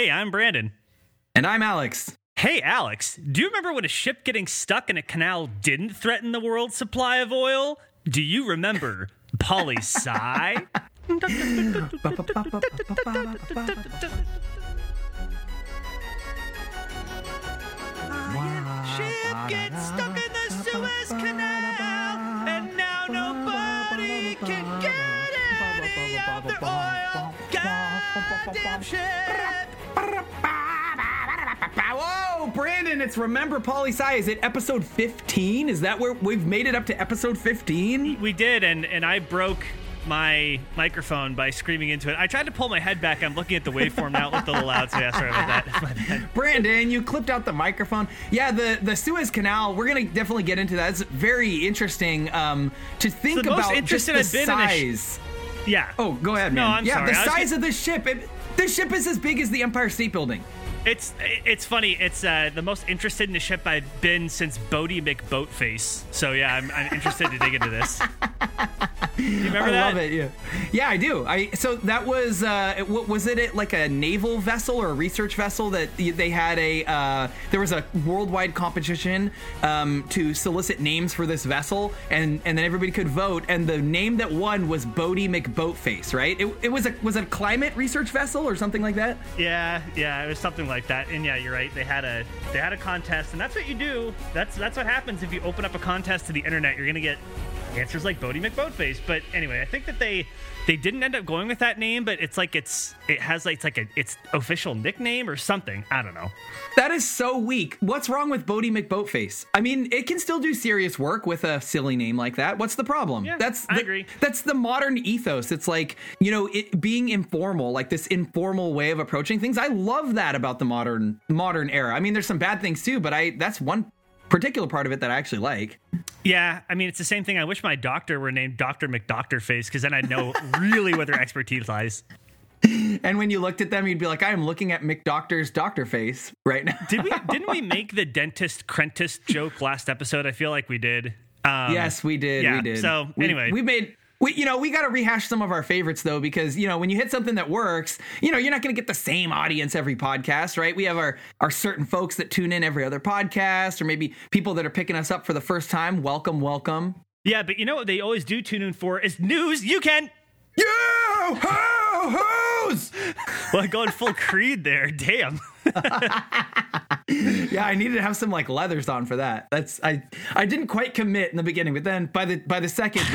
Hey, I'm Brandon. And I'm Alex. Hey, Alex, do you remember when a ship getting stuck in a canal didn't threaten the world's supply of oil? Do you remember poli sci? Ship gets stuck in the Suez Canal, and now nobody can get any of their oil. Goddamn ship! Whoa, Brandon, it's Remember Poli Sci. Is it episode 15? Is that where we've made it up to episode 15? We did, and and I broke my microphone by screaming into it. I tried to pull my head back. I'm looking at the waveform now. It looked a little loud, so yeah, sorry about that. Brandon, you clipped out the microphone. Yeah, the, the Suez Canal, we're going to definitely get into that. It's very interesting um, to think the most about just the I've been in a sh- size. Yeah. oh, go ahead, man. No. I'm yeah, sorry. the size of this ship. It, this ship is as big as the Empire State Building. It's it's funny. It's uh, the most interested in the ship I've been since Boaty McBoatface. So yeah, I'm, I'm interested to dig into this. Do you remember I that? love it. Yeah, yeah, I do. I so that was uh, it, what was it? it Like a naval vessel or a research vessel that they had a uh, there was a worldwide competition um, to solicit names for this vessel, and and then everybody could vote, and the name that won was Boaty McBoatface. Right? It, it was a was it a climate research vessel or something like that? Yeah, yeah, it was something like that. And yeah, you're right. They had a they had a contest, and that's what you do. That's that's what happens if you open up a contest to the internet. You're gonna get answers like Boaty McBoatface. But anyway, I think that they they didn't end up going with that name, but it's like it's it has like it's like a it's official nickname or something. I don't know. That is so weak. What's wrong with Boaty McBoatface? I mean, it can still do serious work with a silly name like that. What's the problem? Yeah, that's I agree. That's the modern ethos. It's like you know, it being informal, like this informal way of approaching things. I love that about the modern modern era. I mean, there's some bad things too, but I that's one particular part of it that I actually like. Yeah, I mean it's the same thing. I wish my doctor were named Doctor McDoctorface because then I'd know really where their expertise lies. And when you looked at them, you'd be like, I am looking at McDoctor's doctor face right now. Did we didn't we make the dentist crentist joke last episode? I feel like we did. Um, yes, we did. yeah, we did. so, We- anyway. we made. We, you know, we got to rehash some of our favorites though, because you know, when you hit something that works, you know, you're not going to get the same audience every podcast, right? We have our our certain folks that tune in every other podcast, or maybe people that are picking us up for the first time. Welcome, welcome. Yeah, but you know what they always do tune in for is news. You can. You ho hoos! Well, going full Creed there. Damn. Yeah, I needed to have some like leathers on for that. That's I I didn't quite commit in the beginning, but then by the by the second,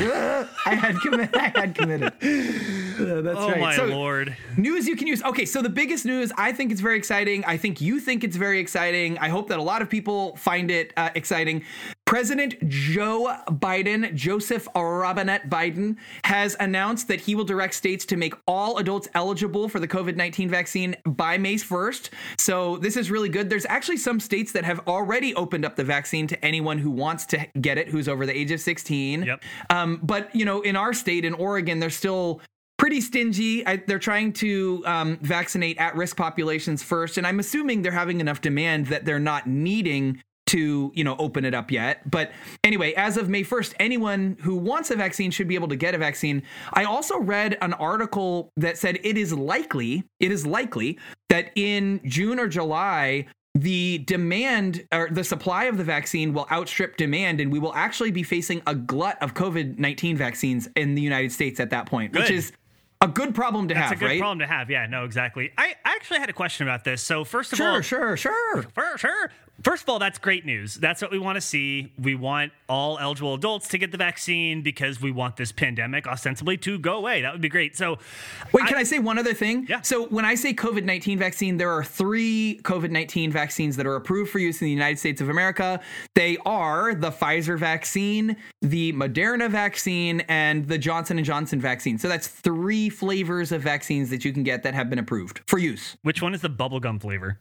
I had commit I had committed. Uh, that's Oh right. my So- lord. News you can use. Okay, so the biggest news, I think it's very exciting. I think you think it's very exciting. I hope that a lot of people find it uh, exciting. President Joe Biden, Joseph Robinette Biden, has announced that he will direct states to make all adults eligible for the COVID 19 vaccine by May 1st. So this is really good. There's actually some states that have already opened up the vaccine to anyone who wants to get it, who's over the age of 16. Yep. Um, but, you know, in our state, in Oregon, they're still pretty stingy. I, they're trying to um, vaccinate at risk populations first. And I'm assuming they're having enough demand that they're not needing to you know open it up yet but anyway as of may 1st anyone who wants a vaccine should be able to get a vaccine i also read an article that said it is likely it is likely that in june or july the demand or the supply of the vaccine will outstrip demand and we will actually be facing a glut of covid-19 vaccines in the united states at that point which is a good problem to That's have a good right problem to have. Yeah, no, exactly. I, I actually had a question about this. So first of sure all, sure sure For sure. First of all, that's great news. That's what we want to see. We want all eligible adults to get the vaccine because we want this pandemic ostensibly to go away. That would be great. So, Wait, can I say one other thing? Yeah. So when I say COVID 19 vaccine, there are three COVID 19 vaccines that are approved for use in the United States of America. They are the Pfizer vaccine, the Moderna vaccine, and the Johnson and Johnson vaccine. So that's three flavors of vaccines that you can get that have been approved for use. which one is the bubblegum flavor?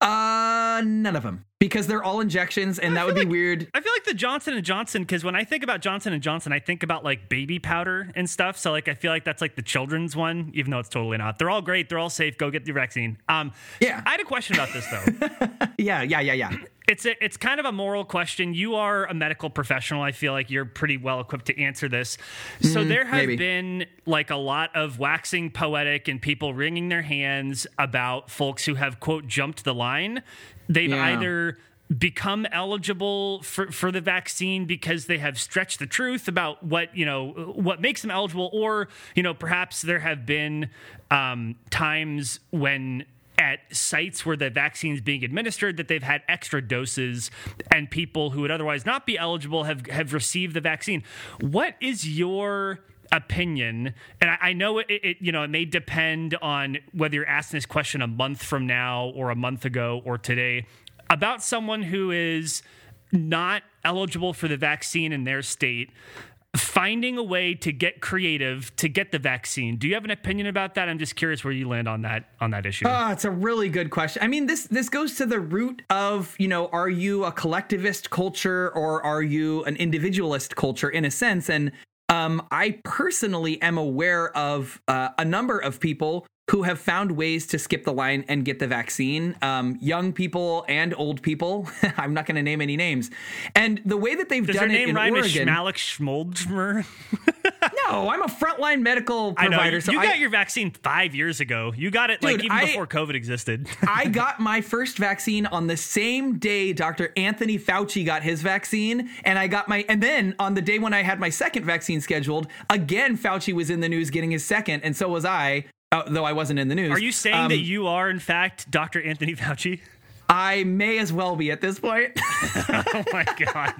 Uh, none of them because they're all injections, and that would be like- weird. I feel like the Johnson and Johnson because when I think about Johnson and Johnson, I think about like baby powder and stuff. So like I feel like that's like the children's one, even though it's totally not. They're all great. They're all safe. Go get the vaccine. Um, Yeah. I had a question about this though. Yeah, yeah, yeah, yeah. It's a, it's kind of a moral question. You are a medical professional. I feel like you're pretty well equipped to answer this. So Mm, there have maybe. been like a lot of waxing poetic and people wringing their hands about folks who have quote jumped the line. They've Yeah. either become eligible for, for the vaccine because they have stretched the truth about what you know what makes them eligible or you know perhaps there have been um, times when at sites where the vaccine is being administered that they've had extra doses and people who would otherwise not be eligible have have received the vaccine. What is your opinion? And I, I know it, it you know it may depend on whether you're asking this question a month from now or a month ago or today about someone who is not eligible for the vaccine in their state finding a way to get creative to get the vaccine do you have an opinion about that i'm just curious where you land on that on that issue Oh, it's a really good question. I mean, this this goes to the root of, you know, are you a collectivist culture or are you an individualist culture in a sense? And um, I personally am aware of uh, a number of people who have found ways to skip the line and get the vaccine. Um, young people and old people. I'm not going to name any names. And the way that they've does done it name in Oregon. Schmoldmer? no, I'm a frontline medical provider. I know you, so you I- got your vaccine five years ago. You got it like even I- before COVID existed. I got my first vaccine on the same day Dr. Anthony Fauci got his vaccine, and I got my, and then on the day when I had my second vaccine scheduled, again Fauci was in the news getting his second, and so was I, uh, though I wasn't in the news. Are you saying Um, that you are in fact Dr. Anthony Fauci? I may as well be at this point. Oh my god.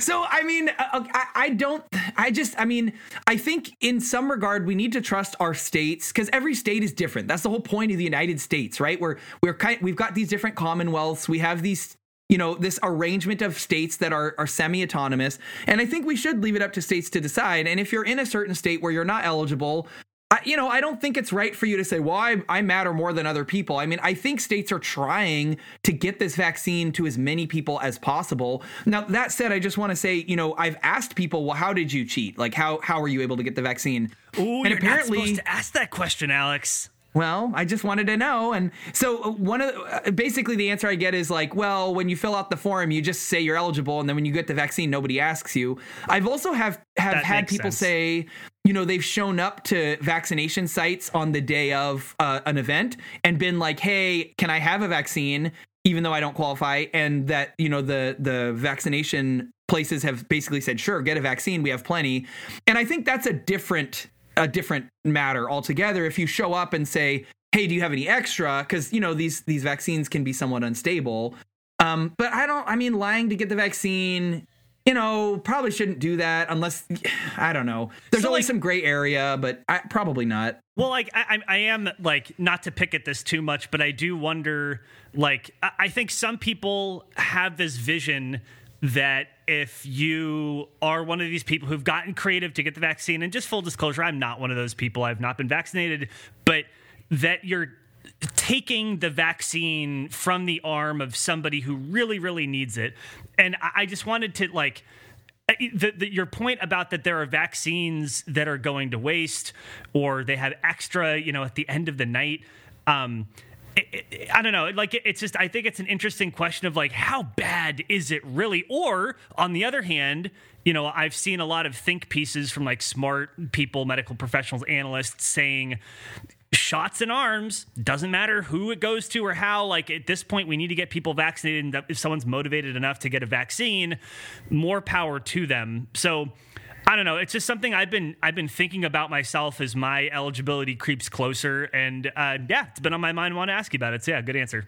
so I mean, uh, I, I don't. I just. I mean, I think in some regard we need to trust our states because every state is different. That's the whole point of the United States, right? We're we're kind. We've got these different commonwealths. We have these. You know, this arrangement of states that are, are semi autonomous. And I think we should leave it up to states to decide. And if you're in a certain state where you're not eligible, I, you know, I don't think it's right for you to say, well, I, I matter more than other people. I mean, I think states are trying to get this vaccine to as many people as possible. Now, that said, I just want to say, you know, I've asked people, well, how did you cheat? Like, how, how were you able to get the vaccine? And you're not supposed to ask that question, Alex. well, I just wanted to know. And so uh, one of the, uh, basically the answer I get is like, well, when you fill out the form, you just say you're eligible, and then when you get the vaccine, nobody asks you. I've also have have That had people sense. say, you know, they've shown up to vaccination sites on the day of uh, an event and been like, hey, can I have a vaccine? Even though I don't qualify, and that you know the the vaccination places have basically said, sure, get a vaccine. We have plenty, and I think that's a different a different matter altogether if you show up and say hey do you have any extra because you know these these vaccines can be somewhat unstable um but i don't i mean lying to get the vaccine you know probably shouldn't do that unless i don't know there's So, always like- some gray area but I, probably not Well, like I, I I am like not to pick at this too much, but I do wonder. Like I think some people have this vision that if you are one of these people who've gotten creative to get the vaccine, and just full disclosure, I'm not one of those people. I've not been vaccinated, but that you're taking the vaccine from the arm of somebody who really, really needs it. And I, I just wanted to like the, the, your point about that there are vaccines that are going to waste or they have extra, you know, at the end of the night. Um, it, it, I don't know. Like, it, it's just, I think it's an interesting question of like, how bad is it really? Or on the other hand, you know, I've seen a lot of think pieces from like smart people, medical professionals, analysts saying, shots in arms doesn't matter who it goes to or how like at this point we need to get people vaccinated and if someone's motivated enough to get a vaccine more power to them so I don't know. It's just something I've been I've been thinking about myself as my eligibility creeps closer, and uh, yeah, it's been on my mind. Want to ask you about it? So yeah, good answer.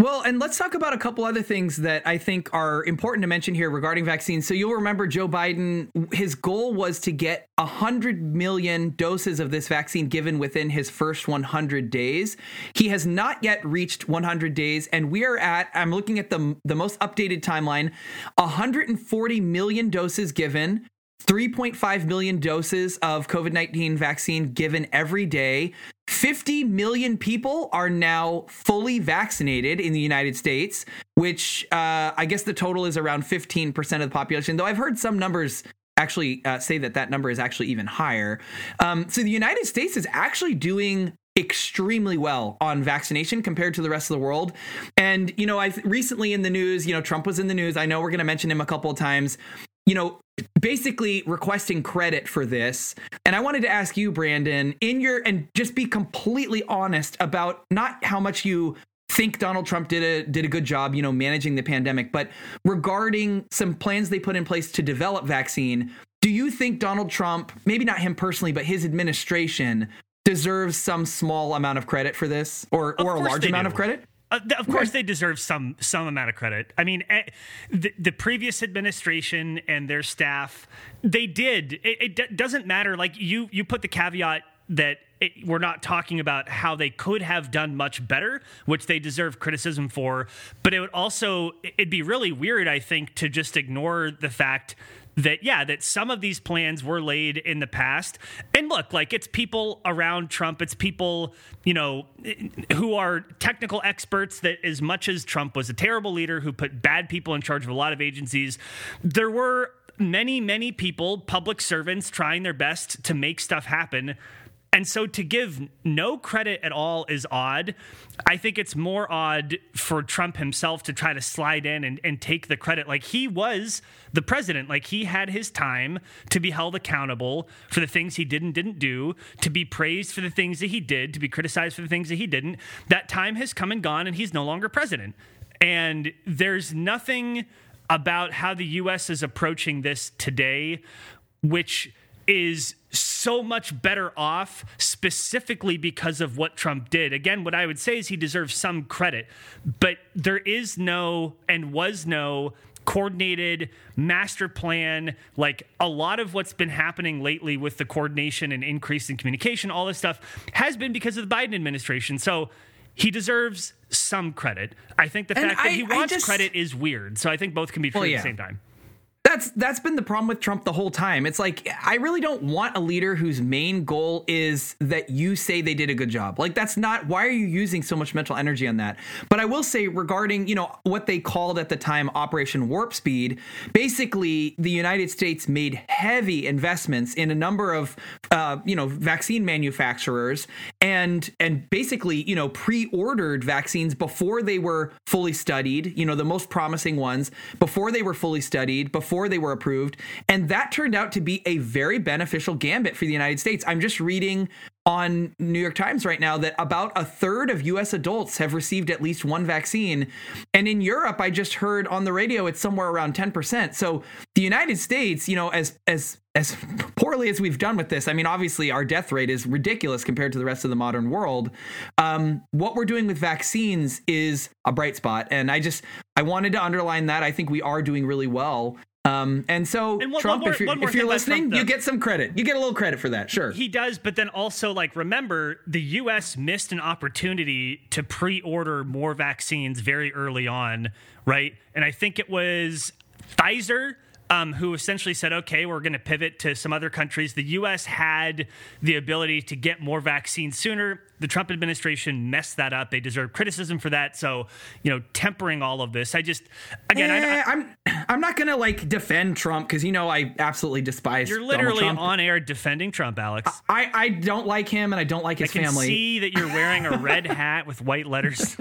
Well, and let's talk about a couple other things that I think are important to mention here regarding vaccines. So you'll remember Joe Biden, his goal was to get 100 million doses of this vaccine given within his first 100 days. He has not yet reached 100 days, and we are at, I'm looking at the, the most updated timeline, 140 million doses given. 3.5 million doses of COVID 19 vaccine given every day. 50 million people are now fully vaccinated in the United States, which uh, I guess the total is around 15% of the population, though I've heard some numbers actually uh, say that that number is actually even higher. Um, so the United States is actually doing extremely well on vaccination compared to the rest of the world. And, you know, I recently in the news, you know, Trump was in the news. I know we're going to mention him a couple of times. You know, basically requesting credit for this. And I wanted to ask you, Brandon, in your and just be completely honest about not how much you think Donald Trump did a did a good job, you know, managing the pandemic, but regarding some plans they put in place to develop vaccine, do you think Donald Trump, maybe not him personally, but his administration deserves some small amount of credit for this or or a large amount do. of credit? Uh, of course, they deserve some some amount of credit. I mean, eh, the, the previous administration and their staff, they did. It, it d- doesn't matter. Like you, you put the caveat that it, we're not talking about how they could have done much better, which they deserve criticism for. But it would also, it'd be really weird, I think, to just ignore the fact that yeah that some of these plans were laid in the past. And look like it's people around trump. It's people you know who are technical experts that as much as trump was a terrible leader who put bad people in charge of a lot of agencies there were many many people public servants trying their best to make stuff happen and so to give no credit at all is odd. I think it's more odd for Trump himself to try to slide in and, and take the credit. Like he was the president, like he had his time to be held accountable for the things he did and didn't do, to be praised for the things that he did, to be criticized for the things that he didn't. That time has come and gone, and he's no longer president. And there's nothing about how the U.S. is approaching this today which is so much better off specifically because of what Trump did. Again, what I would say is he deserves some credit, but there is no and was no coordinated master plan like a lot of what's been happening lately with the coordination and increase in communication all this stuff has been because of the Biden administration so he deserves some credit. I think the fact I, that he wants just, credit is weird. So I think both can be true well, yeah. at the same time that's that's been the problem with Trump the whole time. It's like I really don't want a leader whose main goal is that you say they did a good job. Like that's not why are you using so much mental energy on that? But I will say regarding, you know, what they called at the time Operation Warp Speed, basically the United States made heavy investments in a number of uh, you know, vaccine manufacturers and and basically, you know, pre-ordered vaccines before they were fully studied, you know, the most promising ones, before they were fully studied, before before they were approved. And that turned out to be a very beneficial gambit for the United States. I'm just reading on New York Times right now that about a third of US adults have received at least one vaccine. And in Europe, I just heard on the radio it's somewhere around 10%. So the United States, you know, as as as poorly as we've done with this, I mean, obviously our death rate is ridiculous compared to the rest of the modern world. Um, what we're doing with vaccines is a bright spot. And I just, I wanted to underline that. I think we are doing really well. Um, and so, and one, Trump, one more, if you're, if you're listening, Trump, you get some credit. You get a little credit for that, sure. He does, but then also, like, remember, the U.S. missed an opportunity to pre order more vaccines very early on, right? And I think it was Pfizer um, who essentially said, okay, we're going to pivot to some other countries. The U.S. had the ability to get more vaccines sooner. The Trump administration messed that up. They deserve criticism for that. So, you know, tempering all of this, I just, again, eh, I, am I'm, I'm not going to like defend Trump because you know I absolutely despise. Trump. You're literally on air defending Trump, Alex. I, I don't like him and I don't like his family. I can family. See that you're wearing a red hat with white letters.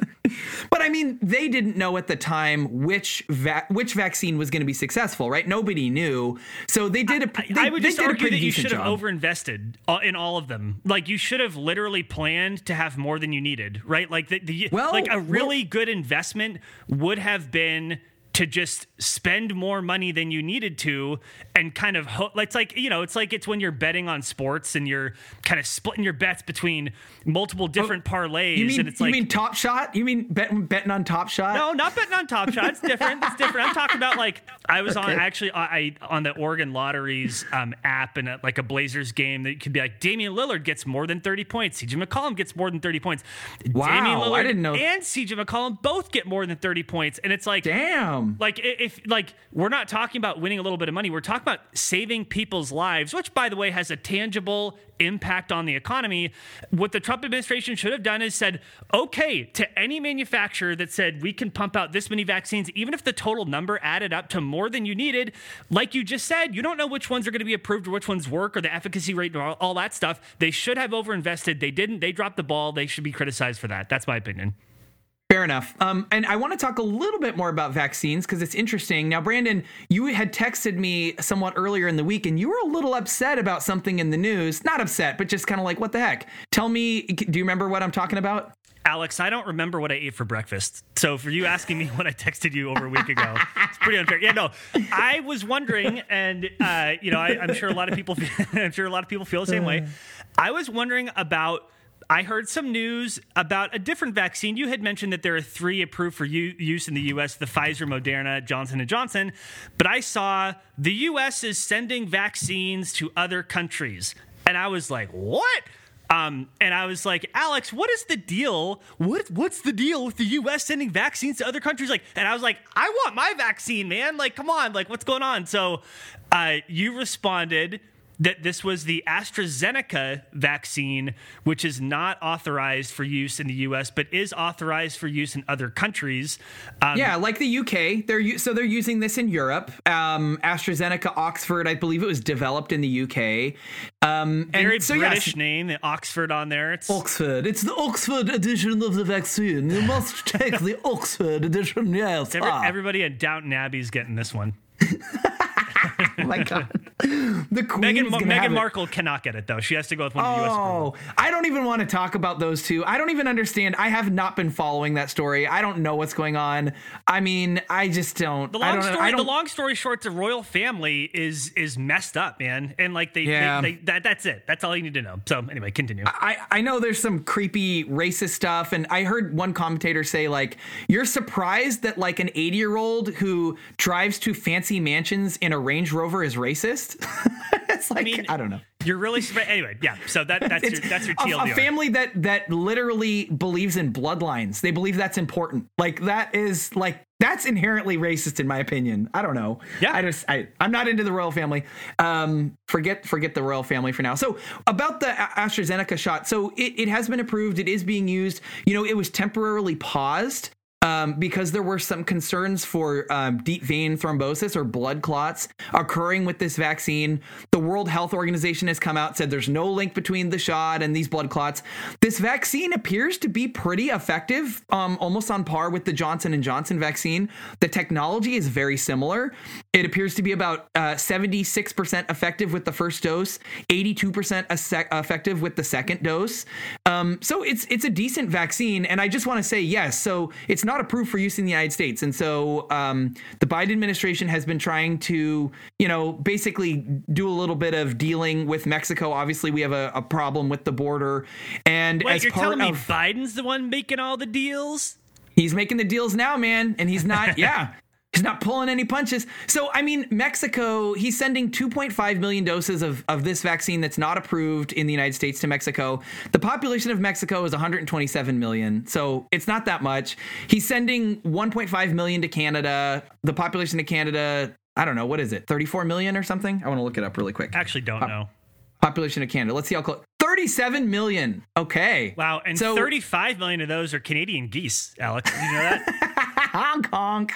but I mean, they didn't know at the time which va- which vaccine was going to be successful, right? Nobody knew. So they did a. They, I would just argue that you should have overinvested uh, in all of them. Like you should have literally planned to have more than you needed, right? Like the, the well, like a really well, good investment would have been to just spend more money than you needed to and kind of ho- it's like you know it's like it's when you're betting on sports and you're kind of splitting your bets between multiple different oh, parlays you mean, and it's like you mean top shot? You mean betting betting on top shot? No not betting on top shot. It's different. It's different. I'm talking about like i was okay. on actually I, on the oregon lotteries um, app and like a blazers game that could be like damian lillard gets more than 30 points. Cj mccollum gets more than 30 points. Wow damian lillard i didn't know and cj mccollum both get more than 30 points. And it's like damn Like if like we're not talking about winning a little bit of money, we're talking about saving people's lives, which by the way has a tangible impact on the economy. What the Trump administration should have done is said, okay, to any manufacturer that said we can pump out this many vaccines, even if the total number added up to more than you needed, like you just said, you don't know which ones are going to be approved or which ones work or the efficacy rate and all, all that stuff. They should have overinvested. They didn't. They dropped the ball. They should be criticized for that. That's my opinion. Fair enough. Um, and I want to talk a little bit more about vaccines because it's interesting. Now, Brandon, you had texted me somewhat earlier in the week and you were a little upset about something in the news. Not upset, but just kind of like, what the heck? Tell me, do you remember what I'm talking about? Alex, I don't remember what I ate for breakfast. So for you asking me when I texted you over a week ago, it's pretty unfair. Yeah, no, I was wondering, and uh, you know, I, I'm sure a lot of people, I'm sure a lot of people feel the same way. I was wondering about I heard some news about a different vaccine. You had mentioned that there are three approved for u- use in the U.S: the Pfizer, Moderna, Johnson and Johnson. But I saw the U.S. is sending vaccines to other countries, and I was like, "What?" Um, and I was like, Alex, what is the deal? What what's the deal with the U.S. sending vaccines to other countries? Like, and I was like, I want my vaccine, man. Like, come on, like, what's going on? So, uh, you responded that this was the AstraZeneca vaccine, which is not authorized for use in the U.S. but is authorized for use in other countries. Um, yeah, like the UK. They're so they're using this in Europe. Um, AstraZeneca Oxford, I believe it was developed in the UK. Um, Very so, British yes, name, the Oxford on there. It's Oxford. It's the Oxford edition of the vaccine. You must take the Oxford edition. Yes. Every, ah. Everybody at Downton Abbey's getting this one. oh my god. The Queen Meghan, Meghan Markle cannot get it though. She has to go with one of the US. Oh, I don't even want to talk about those two. I don't even understand. I have not been following that story. I don't know what's going on. I mean, I just don't. The long don't, story. The long story short, the royal family is is messed up, man. And like they, yeah. they, they that, that's it. That's all you need to know. So anyway, continue. I I know there's some creepy racist stuff, and I heard one commentator say like, "You're surprised that like an 80 year old who drives to fancy mansions in a Range Rover is racist." it's like I, mean, I, don't know. You're really anyway. Yeah. So that that's your that's your TLDR. A, a family that that literally believes in bloodlines. They believe that's important. Like that is like that's inherently racist in my opinion. I don't know. Yeah. I just I I'm not into the royal family. Um, forget forget the royal family for now. So about the AstraZeneca shot. So it, it has been approved. It is being used. You know, it was temporarily paused um, because there were some concerns for um, deep vein thrombosis or blood clots occurring with this vaccine. The World Health Organization has come out said there's no link between the shot and these blood clots. This vaccine appears to be pretty effective, um, almost on par with the Johnson and Johnson vaccine. The technology is very similar. It appears to be about uh, 76% effective with the first dose, 82% effective with the second dose. Um, so it's it's a decent vaccine, and I just want to say yes. So it's not approved for use in the United States. And so um, the Biden administration has been trying to, you know, basically do a little bit of dealing with Mexico. Obviously, we have a, a problem with the border. And Wait, as you're part telling of, me Biden's the one making all the deals? He's making the deals now, man. And he's not, yeah. He's not pulling any punches. So, I mean, Mexico, he's sending 2.5 million doses of, of this vaccine that's not approved in the United States to Mexico. The population of Mexico is 127 million. So it's not that much. He's sending 1.5 million to Canada. The population of Canada, I don't know, what is it, 34 million or something? I want to look it up really quick. Actually, don't Pop- know. Population of Canada. Let's see how close. 37 million. Okay. Wow. And so, 35 million of those are Canadian geese, Alex. Did you know that? honk honk.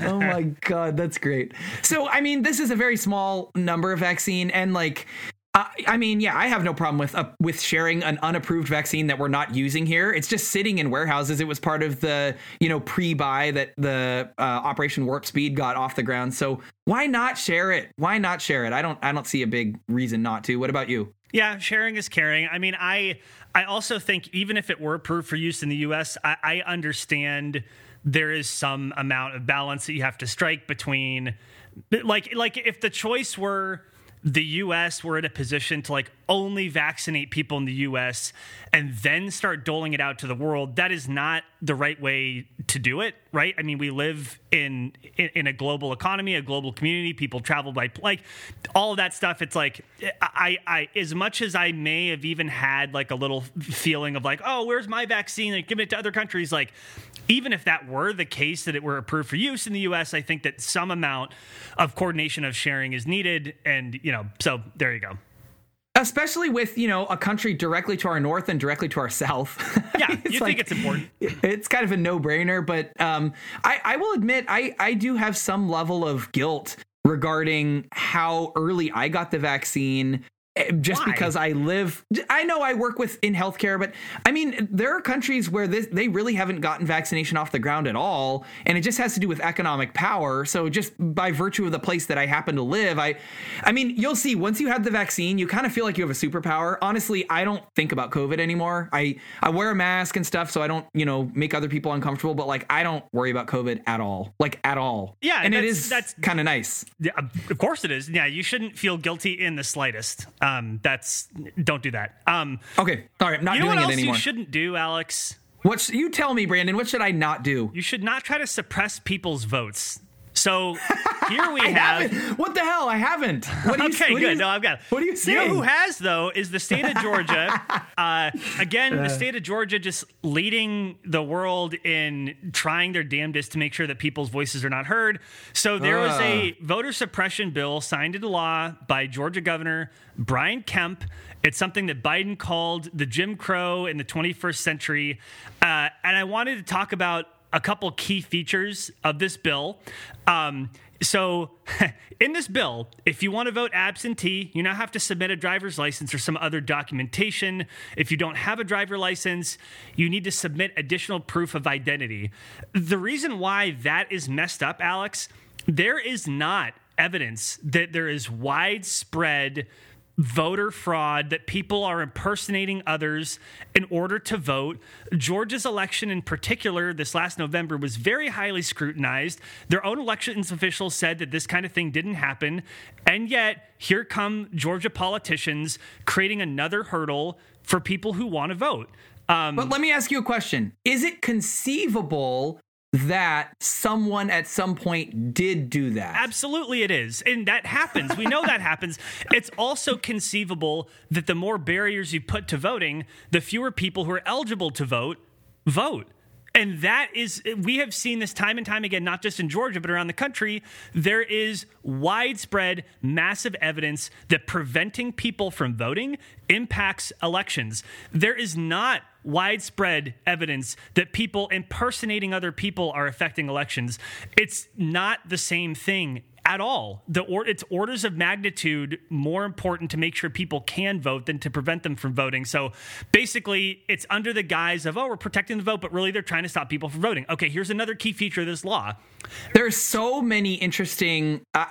Oh my god, that's great. So I mean, this is a very small number of vaccine, and like I mean, yeah, I have no problem with uh, with sharing an unapproved vaccine that we're not using here. It's just sitting in warehouses. It was part of the you know pre-buy that the uh, Operation Warp Speed got off the ground. So why not share it? Why not share it? I don't I don't see a big reason not to. What about you? Yeah, sharing is caring. I mean, I I also think even if it were approved for use in the U.S., I, I understand there is some amount of balance that you have to strike between like like if the choice were the US were in a position to like only vaccinate people in the US and then start doling it out to the world, that is not the right way to do it, right? I mean, we live in, in in a global economy, a global community. People travel by like all of that stuff. It's like I I as much as I may have even had like a little feeling of like, oh, where's my vaccine? Like giving it to other countries. Like even if that were the case that it were approved for use in the U.S., I think that some amount of coordination of sharing is needed, and you know, so there you go especially with you know a country directly to our north and directly to our south. Yeah, you like, think it's important. It's kind of a no-brainer, but um, I, I will admit I I do have some level of guilt regarding how early I got the vaccine just Why? because I live I know I work with in healthcare but I mean there are countries where this, they really haven't gotten vaccination off the ground at all and it just has to do with economic power. So just by virtue of the place that I happen to live I I mean you'll see once you have the vaccine you kind of feel like you have a superpower. Honestly I don't think about covid anymore. I I wear a mask and stuff so I don't you know make other people uncomfortable but like I don't worry about covid at all like at all. Yeah and it is that's kind of nice. Yeah of course it is. Yeah you shouldn't feel guilty in the slightest. um, that's don't do that. Um, okay, all right, I'm not you know doing what else it anymore. You shouldn't do, Alex. What you tell me, Brandon? What should I not do? You should not try to suppress people's votes. So here we have. Haven't. What the hell? I haven't. What you, okay, good. You, no, I've got. It. What are you saying? You know who has though is the state of Georgia. uh, again, uh, the state of Georgia just leading the world in trying their damnedest to make sure that people's voices are not heard. So there uh, was a voter suppression bill signed into law by Georgia Governor Brian Kemp. It's something that Biden called the Jim Crow in the 21st century, uh, and I wanted to talk about a couple key features of this bill. Um, so, in this bill, if you want to vote absentee, you now have to submit a driver's license or some other documentation. If you don't have a driver license, you need to submit additional proof of identity. The reason why that is messed up, Alex, there is not evidence that there is widespread voter fraud, that people are impersonating others in order to vote. Georgia's election, in particular, this last November, was very highly scrutinized. Their own elections officials said that this kind of thing didn't happen. And yet, here come Georgia politicians creating another hurdle for people who want to vote. Um, but let me ask you a question Is it conceivable that someone at some point did do that. Absolutely, it is. And that happens. We know that happens. It's also conceivable that the more barriers you put to voting, the fewer people who are eligible to vote vote. And that is, we have seen this time and time again, not just in Georgia, but around the country. There is widespread, massive evidence that preventing people from voting impacts elections. There is not widespread evidence that people impersonating other people are affecting elections. It's not the same thing at all. The or, it's orders of magnitude more important to make sure people can vote than to prevent them from voting. So basically, it's under the guise of oh, we're protecting the vote, but really they're trying to stop people from voting. Okay, here's another key feature of this law. There are so many interesting, uh,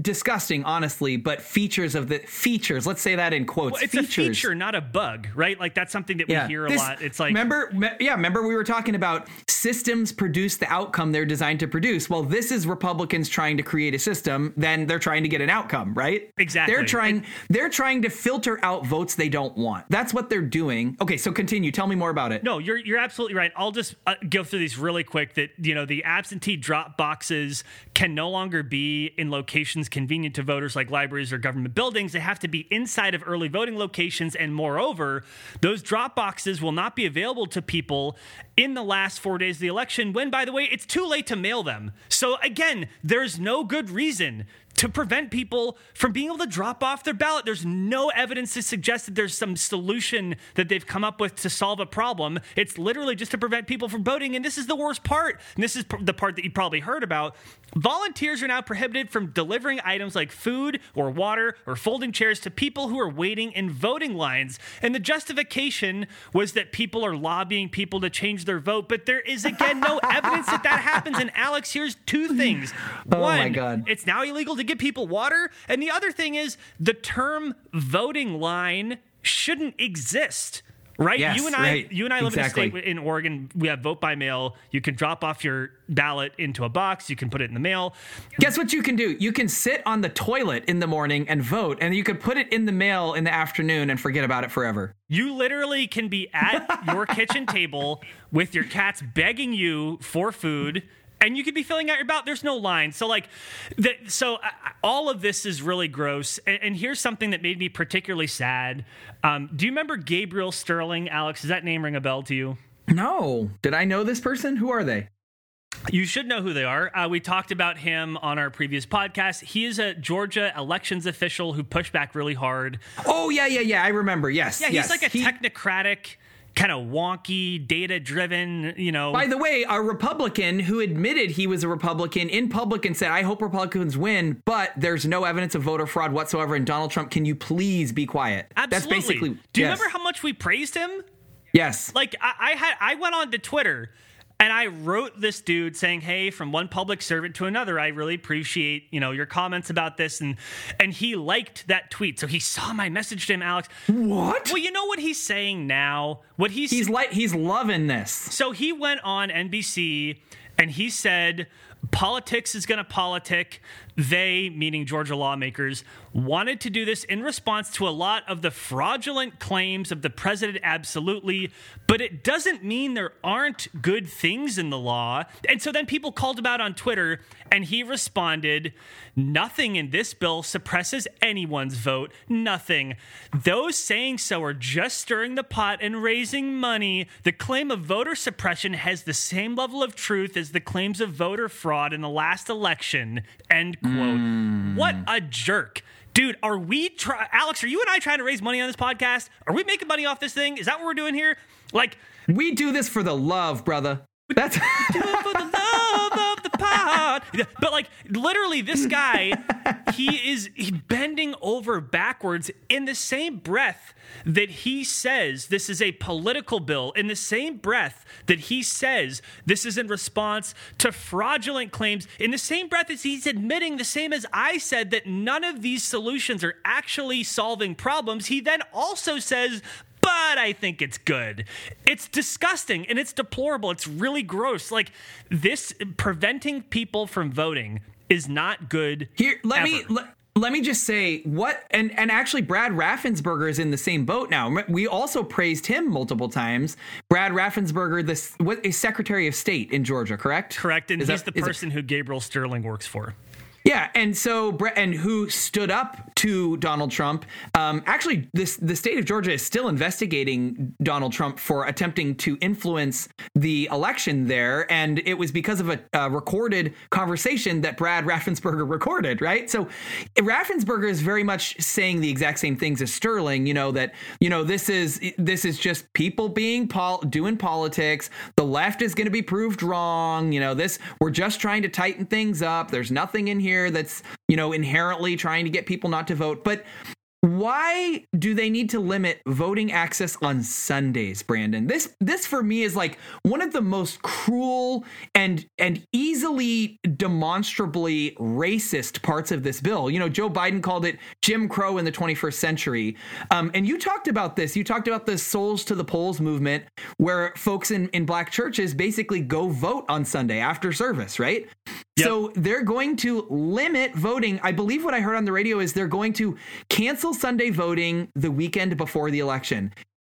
disgusting, honestly, but features of the features. Let's say that in quotes. Well, it's features. a feature, not a bug, right? Like that's something that we yeah. hear a this, lot. It's like remember, me, yeah, remember we were talking about systems produce the outcome they're designed to produce. Well, this is Republicans trying to create a system system, then they're trying to get an outcome, right? Exactly. They're trying they're trying to filter out votes they don't want. That's what they're doing. Okay, so continue. Tell me more about it. No, you're you're absolutely right. I'll just uh, go through these really quick. That you know the absentee drop boxes can no longer be in locations convenient to voters like libraries or government buildings. They have to be inside of early voting locations, and moreover, those drop boxes will not be available to people in the last four days of the election. When, by the way, it's too late to mail them. So again, there's no good reason to prevent people from being able to drop off their ballot. There's no evidence to suggest that there's some solution that they've come up with to solve a problem. It's literally just to prevent people from voting. And this is the worst part. And this is the part that you probably heard about. Volunteers are now prohibited from delivering items like food or water or folding chairs to people who are waiting in voting lines. And the justification was that people are lobbying people to change their vote. But there is, again, no evidence that that happens. And Alex, here's two things. Oh One, my God. it's now illegal to give people water. And the other thing is the term voting line shouldn't exist right? Yes, you and I, right. you and I live Exactly. in a state in Oregon. We have vote by mail. You can drop off your ballot into a box. You can put it in the mail. Guess what you can do? You can sit on the toilet in the morning and vote, and you can put it in the mail in the afternoon and forget about it forever. You literally can be at your kitchen table with your cats begging you for food. And you could be filling out your ballot. There's no line, so like, that. So uh, all of this is really gross. And, and here's something that made me particularly sad. Um, do you remember Gabriel Sterling, Alex? Does that name ring a bell to you? No. Did I know this person? Who are they? You should know who they are. Uh, we talked about him on our previous podcast. He is a Georgia elections official who pushed back really hard. Oh, yeah, yeah, yeah. I remember. Yes. Yeah, he's yes. like a He- technocratic, kind of wonky, data driven, you know. By the way, a Republican who admitted he was a Republican in public and said, I hope Republicans win, but there's no evidence of voter fraud whatsoever. And Donald Trump, can you please be quiet? Absolutely. That's basically. Do you yes. remember how much we praised him? Yes. Like I, I had, I went on to Twitter and I wrote this dude saying, "Hey, from one public servant to another, I really appreciate you know your comments about this." And and he liked that tweet, so he saw my message to him, Alex. what? Well, you know what he's saying now. What he's He's like he's loving this. So he went on NBC and he said, Politics is going to politic. They, meaning Georgia lawmakers, wanted to do this in response to a lot of the fraudulent claims of the president, absolutely. But it doesn't mean there aren't good things in the law. And so then people called him out on Twitter, and he responded, Nothing in this bill suppresses anyone's vote. Nothing. Those saying so are just stirring the pot and raising money. The claim of voter suppression has the same level of truth as the claims of voter fraud in the last election. End quote. What mm. a jerk. Dude, are we try Alex, are you and I trying to raise money on this podcast? Are we making money off this thing? Is that what we're doing here? Like We do this for the love, brother. That's But like literally, this guy, he is bending over backwards in the same breath that he says this is a political bill. In the same breath that he says this is in response to fraudulent claims. In the same breath as he's admitting the same as I said that none of these solutions are actually solving problems. He then also says but I think it's good. It's disgusting and it's deplorable. It's really gross. Like this preventing people from voting is not good. Here, let me let, let me just say what and and actually Brad Raffensperger is in the same boat now. We also praised him multiple times. Brad Raffensperger, this what is Secretary of State in Georgia, correct? Correct. And Is he's that- the it- person who Gabriel Sterling works for. Yeah, and so Brett and who stood up to Donald Trump. Um, actually, this the state of Georgia is still investigating Donald Trump for attempting to influence the election there, and it was because of a, a recorded conversation that Brad Raffensperger recorded. Right, so Raffensperger is very much saying the exact same things as Sterling. You know that you know this is this is just people being pol- doing politics. The left is going to be proved wrong. You know this we're just trying to tighten things up. There's nothing in here that's you know inherently trying to get people not to vote, but. Why do they need to limit voting access on Sundays, Brandon? This this for me is like one of the most cruel and and easily demonstrably racist parts of this bill. You know, Joe Biden called it Jim Crow in the 21st century. Um, and you talked about this. You talked about the Souls to the Polls movement, where folks in, in black churches basically go vote on Sunday after service, right? Yep. So they're going to limit voting. I believe what I heard on the radio is they're going to cancel Sunday voting the weekend before the election.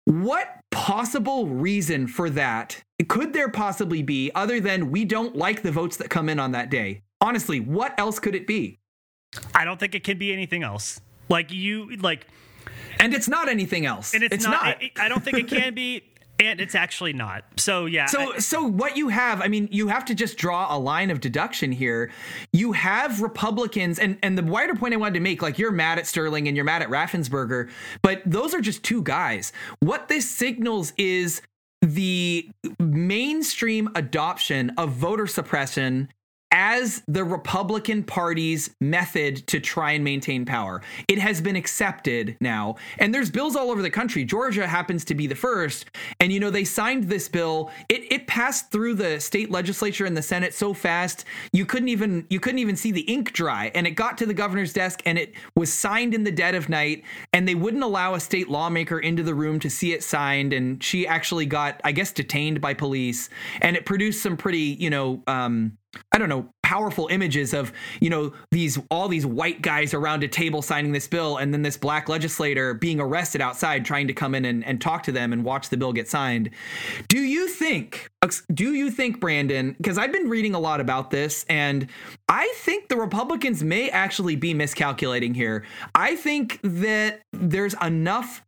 What possible reason for that could there possibly be other than we don't like the votes that come in on that day? Honestly, what else could it be? I don't think it can be anything else. Like you like And it's not anything else. and it's, not, I- I don't think it can be and it's actually not. So yeah. So, I- so what you have, I mean, you have to just draw a line of deduction here. You have Republicans, and and the wider point I wanted to make, like you're mad at Sterling and you're mad at Raffensperger, but those are just two guys. What this signals is the mainstream adoption of voter suppression as the Republican Party's method to try and maintain power. It has been accepted now. And there's bills all over the country. Georgia happens to be the first. And, you know, they signed this bill. It, it passed through the state legislature and the Senate so fast you couldn't even you couldn't even see the ink dry. And it got to the governor's desk and it was signed in the dead of night. And they wouldn't allow a state lawmaker into the room to see it signed. And she actually got, I guess, detained by police. And it produced some pretty, you know, um, I don't know, powerful images of, you know, these all these white guys around a table signing this bill and then this black legislator being arrested outside trying to come in and, and talk to them and watch the bill get signed. Do you think do you think, Brandon, because I've been reading a lot about this and I think the Republicans may actually be miscalculating here. I think that there's enough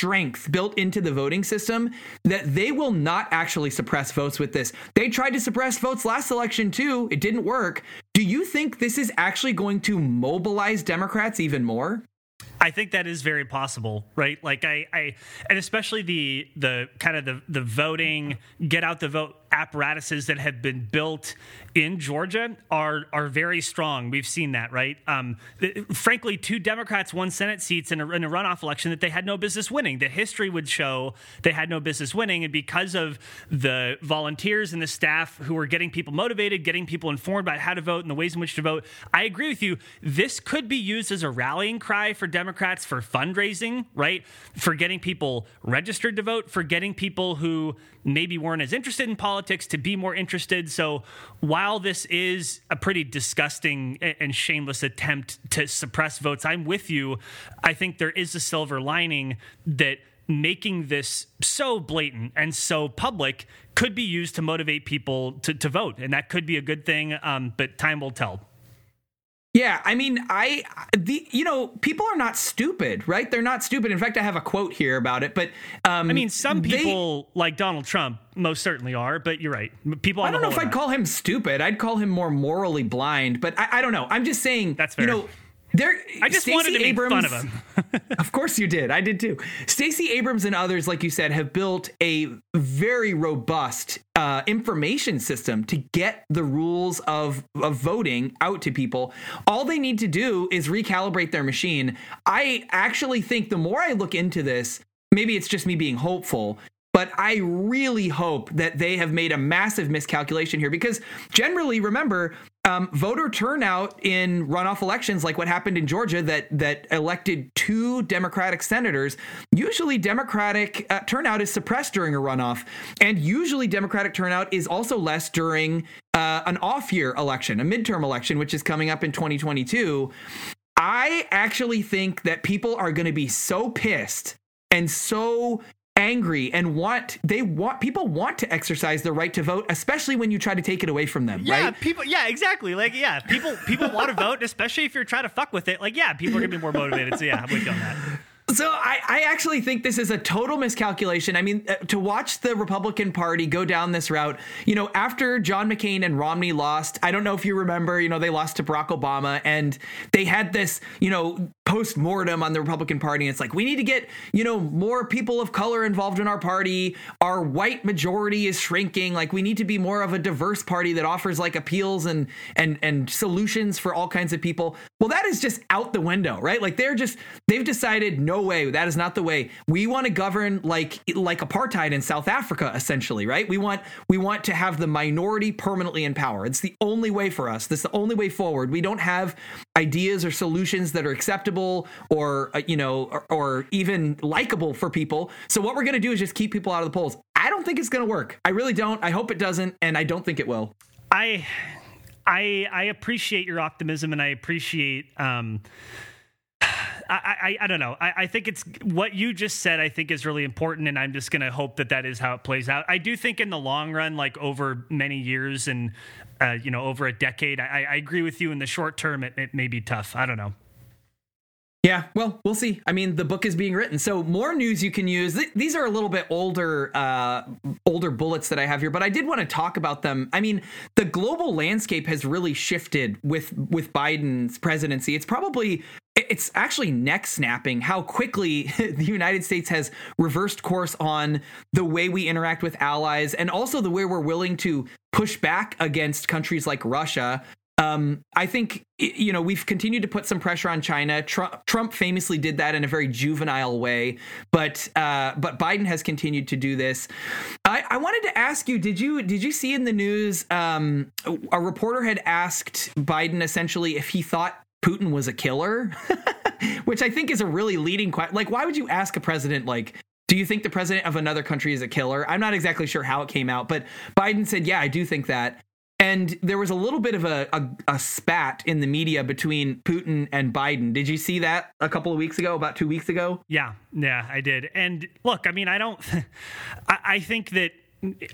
strength built into the voting system that they will not actually suppress votes with this. They tried to suppress votes last election too. It didn't work. Do you think this is actually going to mobilize Democrats even more? I think that is very possible, right? Like I, I and especially the the kind of the the voting get out the vote apparatuses that have been built in Georgia are are very strong. We've seen that, right? Um, frankly, two Democrats won Senate seats in a, in a, runoff election that they had no business winning. The history would show they had no business winning, and because of the volunteers and the staff who were getting people motivated, getting people informed about how to vote and the ways in which to vote, I agree with you. This could be used as a rallying cry for Democrats for fundraising, right? For getting people registered to vote, for getting people who maybe weren't as interested in politics to be more interested. So while this is a pretty disgusting and shameless attempt to suppress votes, I'm with you. I think there is a silver lining that making this so blatant and so public could be used to motivate people to, to vote. And that could be a good thing, um, but time will tell. Yeah, I mean, I the you know people are not stupid, right? They're not stupid. In fact, I have a quote here about it. But um, I mean, some people they, like Donald Trump most certainly are. But you're right. People. I don't know if I'd call him stupid. I'd call him more morally blind. But I, I don't know. I'm just saying. That's fair. You know, there, I just Stacey wanted to Abrams, make fun of him. of course you did. I did too. Stacey Abrams and others, like you said, have built a very robust uh, information system to get the rules of, of voting out to people. All they need to do is recalibrate their machine. I actually think the more I look into this, maybe it's just me being hopeful, but I really hope that they have made a massive miscalculation here because generally, remember, um, voter turnout in runoff elections, like what happened in Georgia, that that elected two Democratic senators. Usually, Democratic uh, turnout is suppressed during a runoff, and usually Democratic turnout is also less during uh, an off-year election, a midterm election, which is coming up in 2022. I actually think that people are going to be so pissed and so angry and want they want people want to exercise their right to vote especially when you try to take it away from them yeah right? people yeah exactly. Like yeah people people want to vote especially if you're trying to fuck with it. Like yeah people are gonna be more motivated. So yeah i'm with you on that so I, I actually think this is a total miscalculation. I mean, uh, to watch the Republican Party go down this route, you know, after John McCain and Romney lost, I don't know if you remember, you know, they lost to Barack Obama and they had this, you know, post mortem on the Republican Party. It's like, we need to get, you know, more people of color involved in our party. Our white majority is shrinking. Like, we need to be more of a diverse party that offers like appeals and and and solutions for all kinds of people. Well, that is just out the window, right? Like they're just they've decided no way. That is not the way. We want to govern like like apartheid in South Africa, essentially, right? We want we want to have the minority permanently in power. It's the only way for us. Is the only way forward. We don't have ideas or solutions that are acceptable or uh, you know or, or even likable for people. So what we're going to do is just keep people out of the polls. I don't think it's going to work. I really don't. I hope it doesn't, and I don't think it will. I I I appreciate your optimism, and I appreciate. Um, I, I, I don't know. I, I think it's what you just said. I think is really important, and I'm just going to hope that that is how it plays out. I do think in the long run, like over many years and uh, you know over a decade, I, I agree with you. In the short term, it, it may be tough. I don't know. Yeah, well, we'll see. I mean, the book is being written, so more news you can use. Th- these are a little bit older, uh, older bullets that I have here, but I did want to talk about them. I mean, the global landscape has really shifted with with Biden's presidency. It's probably it's actually neck snapping how quickly the United States has reversed course on the way we interact with allies and also the way we're willing to push back against countries like Russia. Um, I think you know we've continued to put some pressure on China. Trump, Trump famously did that in a very juvenile way, but uh, but Biden has continued to do this. I, I, wanted to ask you: Did you did you see in the news um, a reporter had asked Biden essentially if he thought Putin was a killer, which I think is a really leading question. Like, why would you ask a president like? Do you think the president of another country is a killer? I'm not exactly sure how it came out, but Biden said, "Yeah, I do think that." And there was a little bit of a, a, a, spat in the media between Putin and Biden. Did you see that a couple of weeks ago, about two weeks ago? Yeah, yeah, I did. And look, I mean, I don't, I, I think that,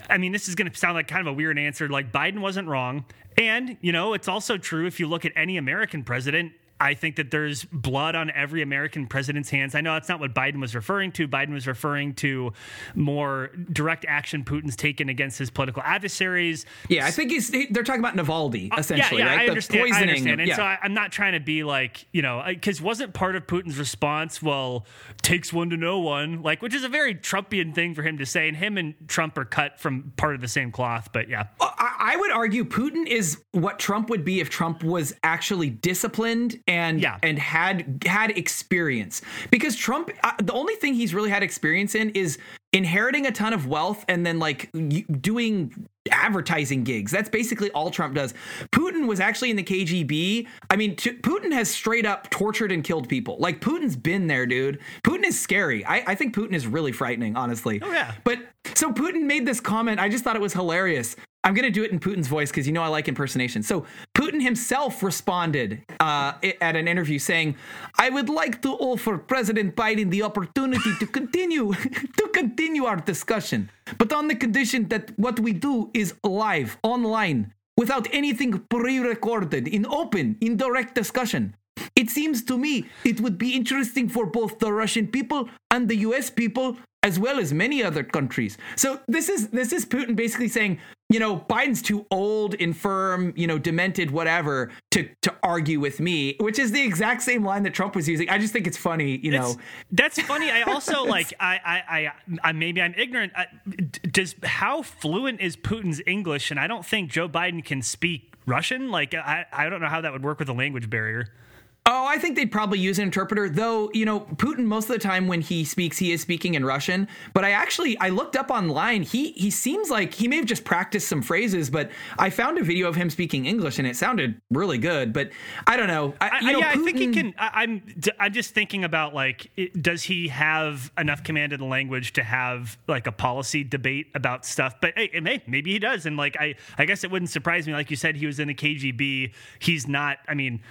I mean, this is going to sound like kind of a weird answer. Like, Biden wasn't wrong. And, you know, it's also true if you look at any American president, I think that there's blood on every American president's hands. I know that's not what Biden was referring to. Biden was referring to more direct action Putin's taken against his political adversaries. Yeah, I think he's, they're talking about Navalny essentially. Uh, yeah, yeah, right? I understand. I understand. And yeah. so I, am not trying to be like you know because wasn't part of Putin's response well takes one to know one like which is a very Trumpian thing for him to say. And him and Trump are cut from part of the same cloth. But yeah, I would argue Putin is what Trump would be if Trump was actually disciplined and yeah. and had had experience because Trump uh, the only thing he's really had experience in is inheriting a ton of wealth and then like doing advertising gigs. That's basically all Trump does. Putin was actually in the KGB. I mean, t- Putin has straight up tortured and killed people. Like Putin's been there, dude. Putin is scary. I, I think Putin is really frightening, honestly. Oh yeah. But so Putin made this comment. I just thought it was hilarious. I'm to do it in Putin's voice because you know I like impersonation. So Himself responded uh, at an interview saying, "I would like to offer President Biden the opportunity to continue to continue our discussion, but on the condition that what we do is live, online, without anything pre-recorded, in open, in direct discussion." It seems to me it would be interesting for both the Russian people and the US people as well as many other countries. So this is this is Putin basically saying, you know, Biden's too old, infirm, you know, demented, whatever, to to argue with me, which is the exact same line that Trump was using. I just think it's funny, you know. It's, that's funny. I also like I, I I I maybe I'm ignorant. I, does how fluent is Putin's English? And I don't think Joe Biden can speak Russian. Like I I don't know how that would work with a language barrier. Oh, I think they'd probably use an interpreter, though, you know, Putin most of the time when he speaks, he is speaking in Russian. But I actually I looked up online. He he seems like he may have just practiced some phrases, but I found a video of him speaking English and it sounded really good. But I don't know. I, you know, yeah, Putin, I think he can. I, I'm I'm just thinking about like, does he have enough command of the language to have like a policy debate about stuff? But hey, may, maybe he does. And like, I I guess it wouldn't surprise me. Like you said, he was in the KGB. He's not. I mean,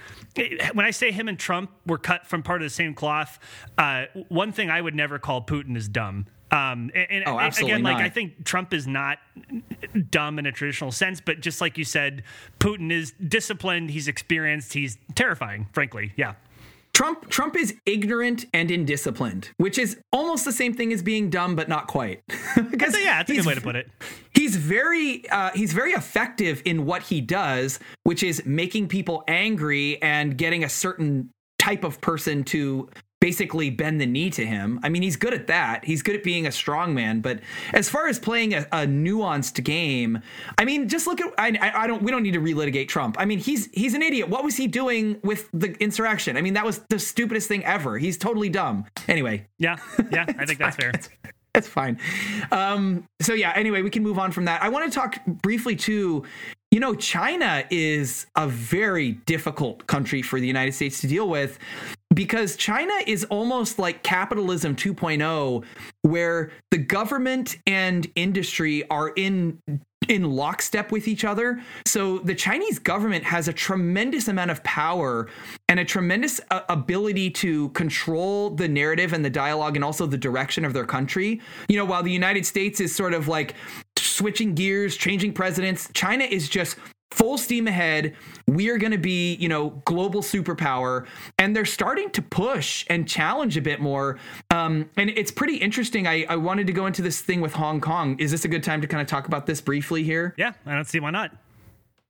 when I say him and Trump were cut from part of the same cloth, uh, one thing I would never call Putin is dumb. Um, and, and oh, again, like not. I think Trump is not dumb in a traditional sense, but just like you said, Putin is disciplined. He's experienced. He's terrifying, frankly. Yeah. Trump Trump is ignorant and indisciplined, which is almost the same thing as being dumb, but not quite. because yeah, that's a good way to put it. He's very uh, he's very effective in what he does, which is making people angry and getting a certain type of person to basically bend the knee to him. I mean, he's good at that. He's good at being a strong man. But as far as playing a, a nuanced game, I mean, just look at. I, I don't. We don't need to relitigate Trump. I mean, he's he's an idiot. What was he doing with the insurrection? I mean, that was the stupidest thing ever. He's totally dumb. Anyway. Yeah. Yeah. I think that's fair. That's fine. Um, so yeah. Anyway, we can move on from that. I want to talk briefly too. You know, China is a very difficult country for the United States to deal with because China is almost like capitalism 2.0 where the government and industry are in in lockstep with each other. So the Chinese government has a tremendous amount of power and a tremendous uh, ability to control the narrative and the dialogue and also the direction of their country. You know, while the United States is sort of like switching gears, changing presidents, China is just full steam ahead. We are going to be, you know, global superpower. And they're starting to push and challenge a bit more. Um, and it's pretty interesting. I, I wanted to go into this thing with Hong Kong. Is this a good time to kind of talk about this briefly here? Yeah, I don't see why not.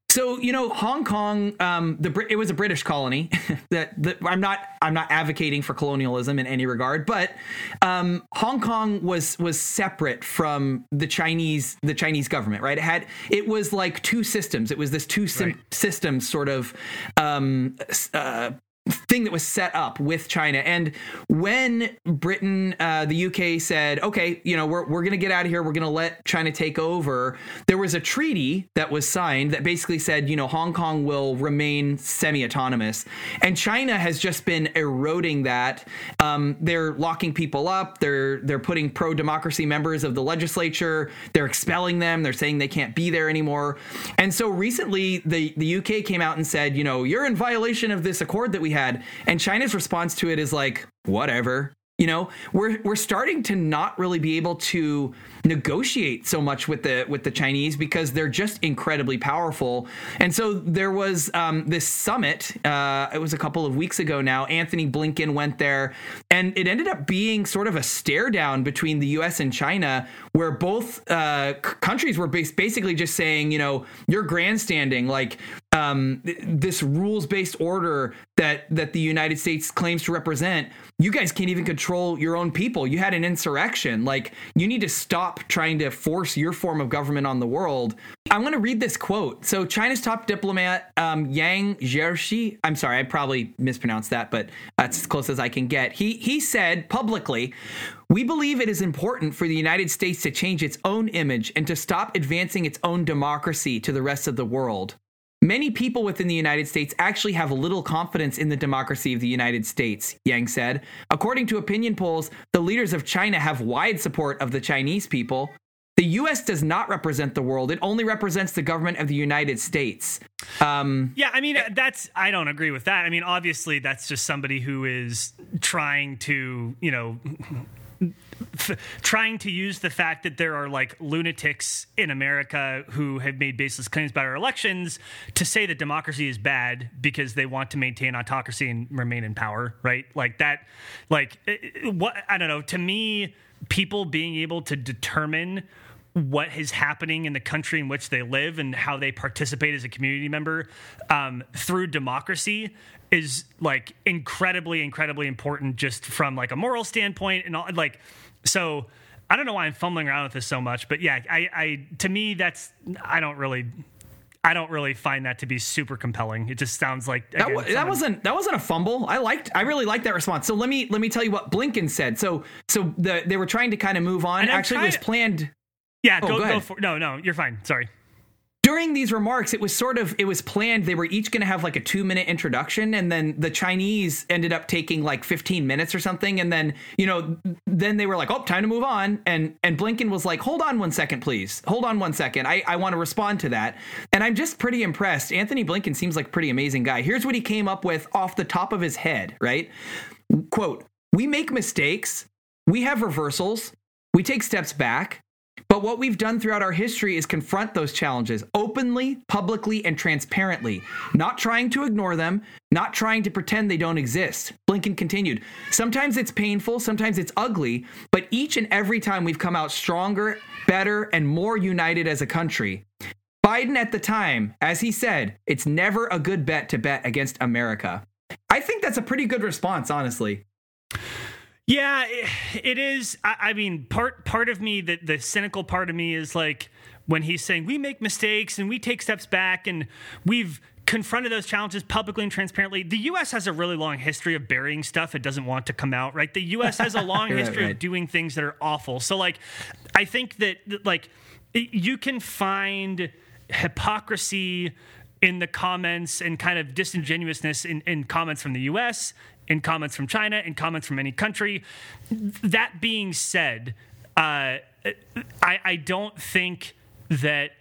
So you know, Hong Kong, um, the it was a British colony. that, that I'm not I'm not advocating for colonialism in any regard, but um, Hong Kong was was separate from the Chinese the Chinese government, right? It had it was like two systems. It was this two sim- right. systems sort of um, uh, thing that was set up with China. And when Britain, uh, the UK said, okay, you know, we're, we're going to get out of here, we're going to let China take over, there was a treaty that was signed that basically said, you know, Hong Kong will remain semi autonomous. And China has just been eroding that. Um, they're locking people up, they're, they're putting pro democracy members of the legislature, they're expelling them, they're saying they can't be there anymore. And so recently, the, the UK came out and said, you know, you're in violation of this accord that we had. And China's response to it is like, whatever. You know, we're we're starting to not really be able to negotiate so much with the with the Chinese because they're just incredibly powerful. And so there was um, this summit. Uh, it was a couple of weeks ago now. Anthony Blinken went there, and it ended up being sort of a stare down between the U.S. and China, where both uh, countries were basically just saying, you know, you're grandstanding. Like um, this rules-based order that that the United States claims to represent, you guys can't even control your own people. You had an insurrection. Like you need to stop trying to force your form of government on the world. I'm going to read this quote. So China's top diplomat um, Yang Jiechi, I'm sorry, I probably mispronounced that, but that's as close as I can get. He he said publicly, we believe it is important for the United States to change its own image and to stop advancing its own democracy to the rest of the world. Many people within the United States actually have little confidence in the democracy of the United States, Yang said. According to opinion polls, the leaders of China have wide support of the Chinese people. The US does not represent the world, it only represents the government of the United States. Um, yeah, I mean, that's, I don't agree with that. I mean, obviously, that's just somebody who is trying to, you know, trying to use the fact that there are like lunatics in America who have made baseless claims about our elections to say that democracy is bad because they want to maintain autocracy and remain in power, right? Like that, like what I don't know. To me, people being able to determine what is happening in the country in which they live and how they participate as a community member um, through democracy is like incredibly incredibly important just from like a moral standpoint and all like so i don't know why i'm fumbling around with this so much but yeah i i to me that's i don't really I don't really find that to be super compelling. It just sounds like again, that, w- that wasn't that wasn't a fumble. I liked I really liked that response. So let me let me tell you what Blinken said. So so the, they were trying to kind of move on. Actually, it was planned. Yeah, oh, go, go, go for no no. You're fine. Sorry during these remarks, it was sort of it was planned. They were each going to have like a two minute introduction, and then the Chinese ended up taking like 15 minutes or something. And then you know, then they were like, "Oh, time to move on." And and Blinken was like, "Hold on one second, please. Hold on one second. I I want to respond to that." And I'm just pretty impressed. Anthony Blinken seems like a pretty amazing guy. Here's what he came up with off the top of his head. Right? Quote: We make mistakes. We have reversals. We take steps back. But what we've done throughout our history is confront those challenges openly, publicly, and transparently, not trying to ignore them, not trying to pretend they don't exist. Blinken continued, Sometimes it's painful, sometimes it's ugly, but each and every time we've come out stronger, better, and more united as a country. Biden at the time, as he said, it's never a good bet to bet against America. I think that's a pretty good response, honestly. Yeah, it is. I, I mean, part part of me, the the cynical part of me, is like when he's saying we make mistakes and we take steps back and we've confronted those challenges publicly and transparently. The U.S. has a really long history of burying stuff it doesn't want to come out, right? The U.S. has a long right, history right. of doing things that are awful. So, like, I think that, like, you can find hypocrisy in the comments and kind of disingenuousness in, in comments from the US, in comments from China, in comments from any country. That being said, uh, I, I don't think that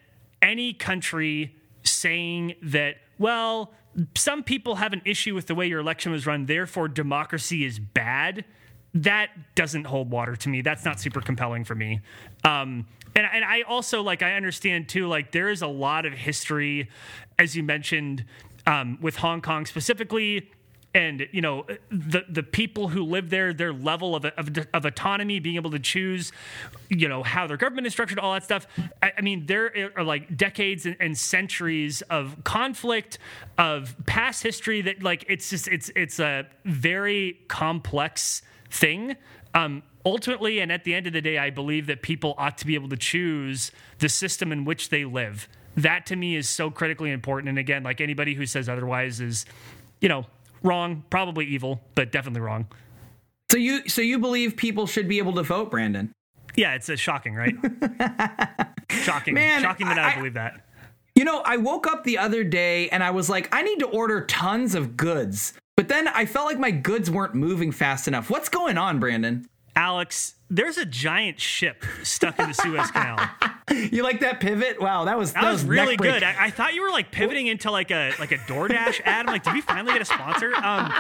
any country saying that, well, some people have an issue with the way your election was run, therefore democracy is bad. That doesn't hold water to me. That's not super compelling for me. Um, and, and I also like I understand too like there is a lot of history, as you mentioned, um, with Hong Kong specifically and you know the the people who live there, their level of, of, of autonomy, being able to choose, you know how their government is structured, all that stuff. I, I mean, there are like decades and, and, centuries of conflict, of past history that like it's just it's it's a very complex thing. Um, ultimately, and at the end of the day, I believe that people ought to be able to choose the system in which they live. That to me is so critically important. And again, like anybody who says otherwise is, you know, wrong, probably evil, but definitely wrong. So you so you believe people should be able to vote, Brandon? Yeah, it's a shocking, right? shocking. Man, shocking that I, I believe that. You know, I woke up the other day and I was like, I need to order tons of goods. But then I felt like my goods weren't moving fast enough. What's going on, Brandon? Alex, there's a giant ship stuck in the Suez Canal. you like that pivot? Wow, that was that, that was, was really good. I, I, thought you were like pivoting into like a like a DoorDash ad. I'm like, did we finally get a sponsor? Um,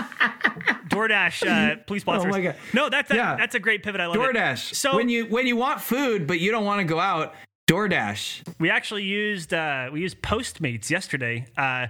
DoorDash, uh, please sponsor. Oh my god! No, that's a, yeah. that's a great pivot. I love DoorDash. It. So when you when you want food but you don't want to go out, DoorDash. We actually used uh, we used Postmates yesterday. Uh,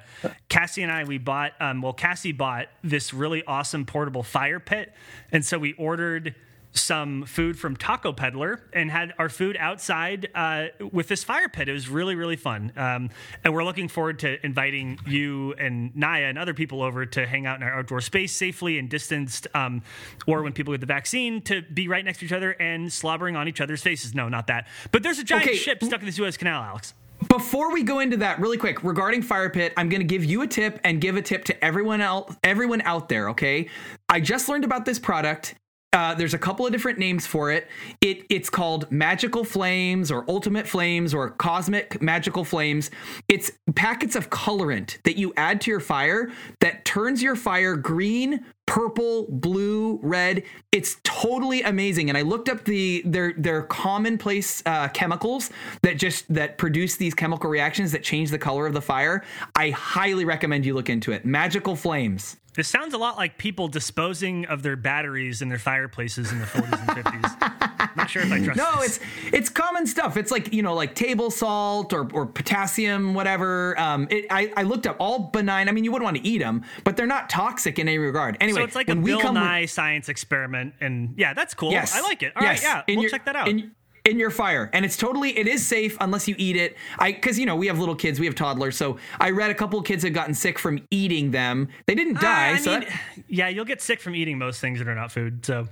Cassie and I we bought um, well Cassie bought this really awesome portable fire pit, and so we ordered some food from Taco Peddler and had our food outside uh, with this fire pit. It was really, really fun. Um, and we're looking forward to inviting you and Naya and other people over to hang out in our outdoor space safely and distanced, um, or when people get the vaccine, to be right next to each other and slobbering on each other's faces. No, not that. But there's a giant okay. ship stuck in the Suez Canal, Alex. Before we go into that, really quick, regarding Fire Pit, I'm going to give you a tip and give a tip to everyone else, everyone out there. Okay, I just learned about this product. Uh, there's a couple of different names for it. It it's called Magical Flames or Ultimate Flames or Cosmic Magical Flames. It's packets of colorant that you add to your fire that turns your fire green, purple, blue, red. It's totally amazing. And I looked up the their their commonplace uh, chemicals that just that produce these chemical reactions that change the color of the fire. I highly recommend you look into it. Magical Flames. This sounds a lot like people disposing of their batteries in their fireplaces in the 40s and 50s. Not sure if I trust. No, this. it's it's common stuff. It's like you know, like table salt or, or potassium, whatever. Um, it, I I looked up all benign. I mean, you wouldn't want to eat them, but they're not toxic in any regard. Anyway, so it's like a Bill Nye with, science experiment, and yeah, that's cool. Yes, I like it. All yes. right, yeah, in we'll your, check that out. In, in your fire. And it's totally it is safe unless you eat it. I because you know we have little kids we have toddlers so i read a couple of kids have gotten sick from eating them. They didn't die uh, so mean, that, yeah you'll get sick from eating most things that are not food so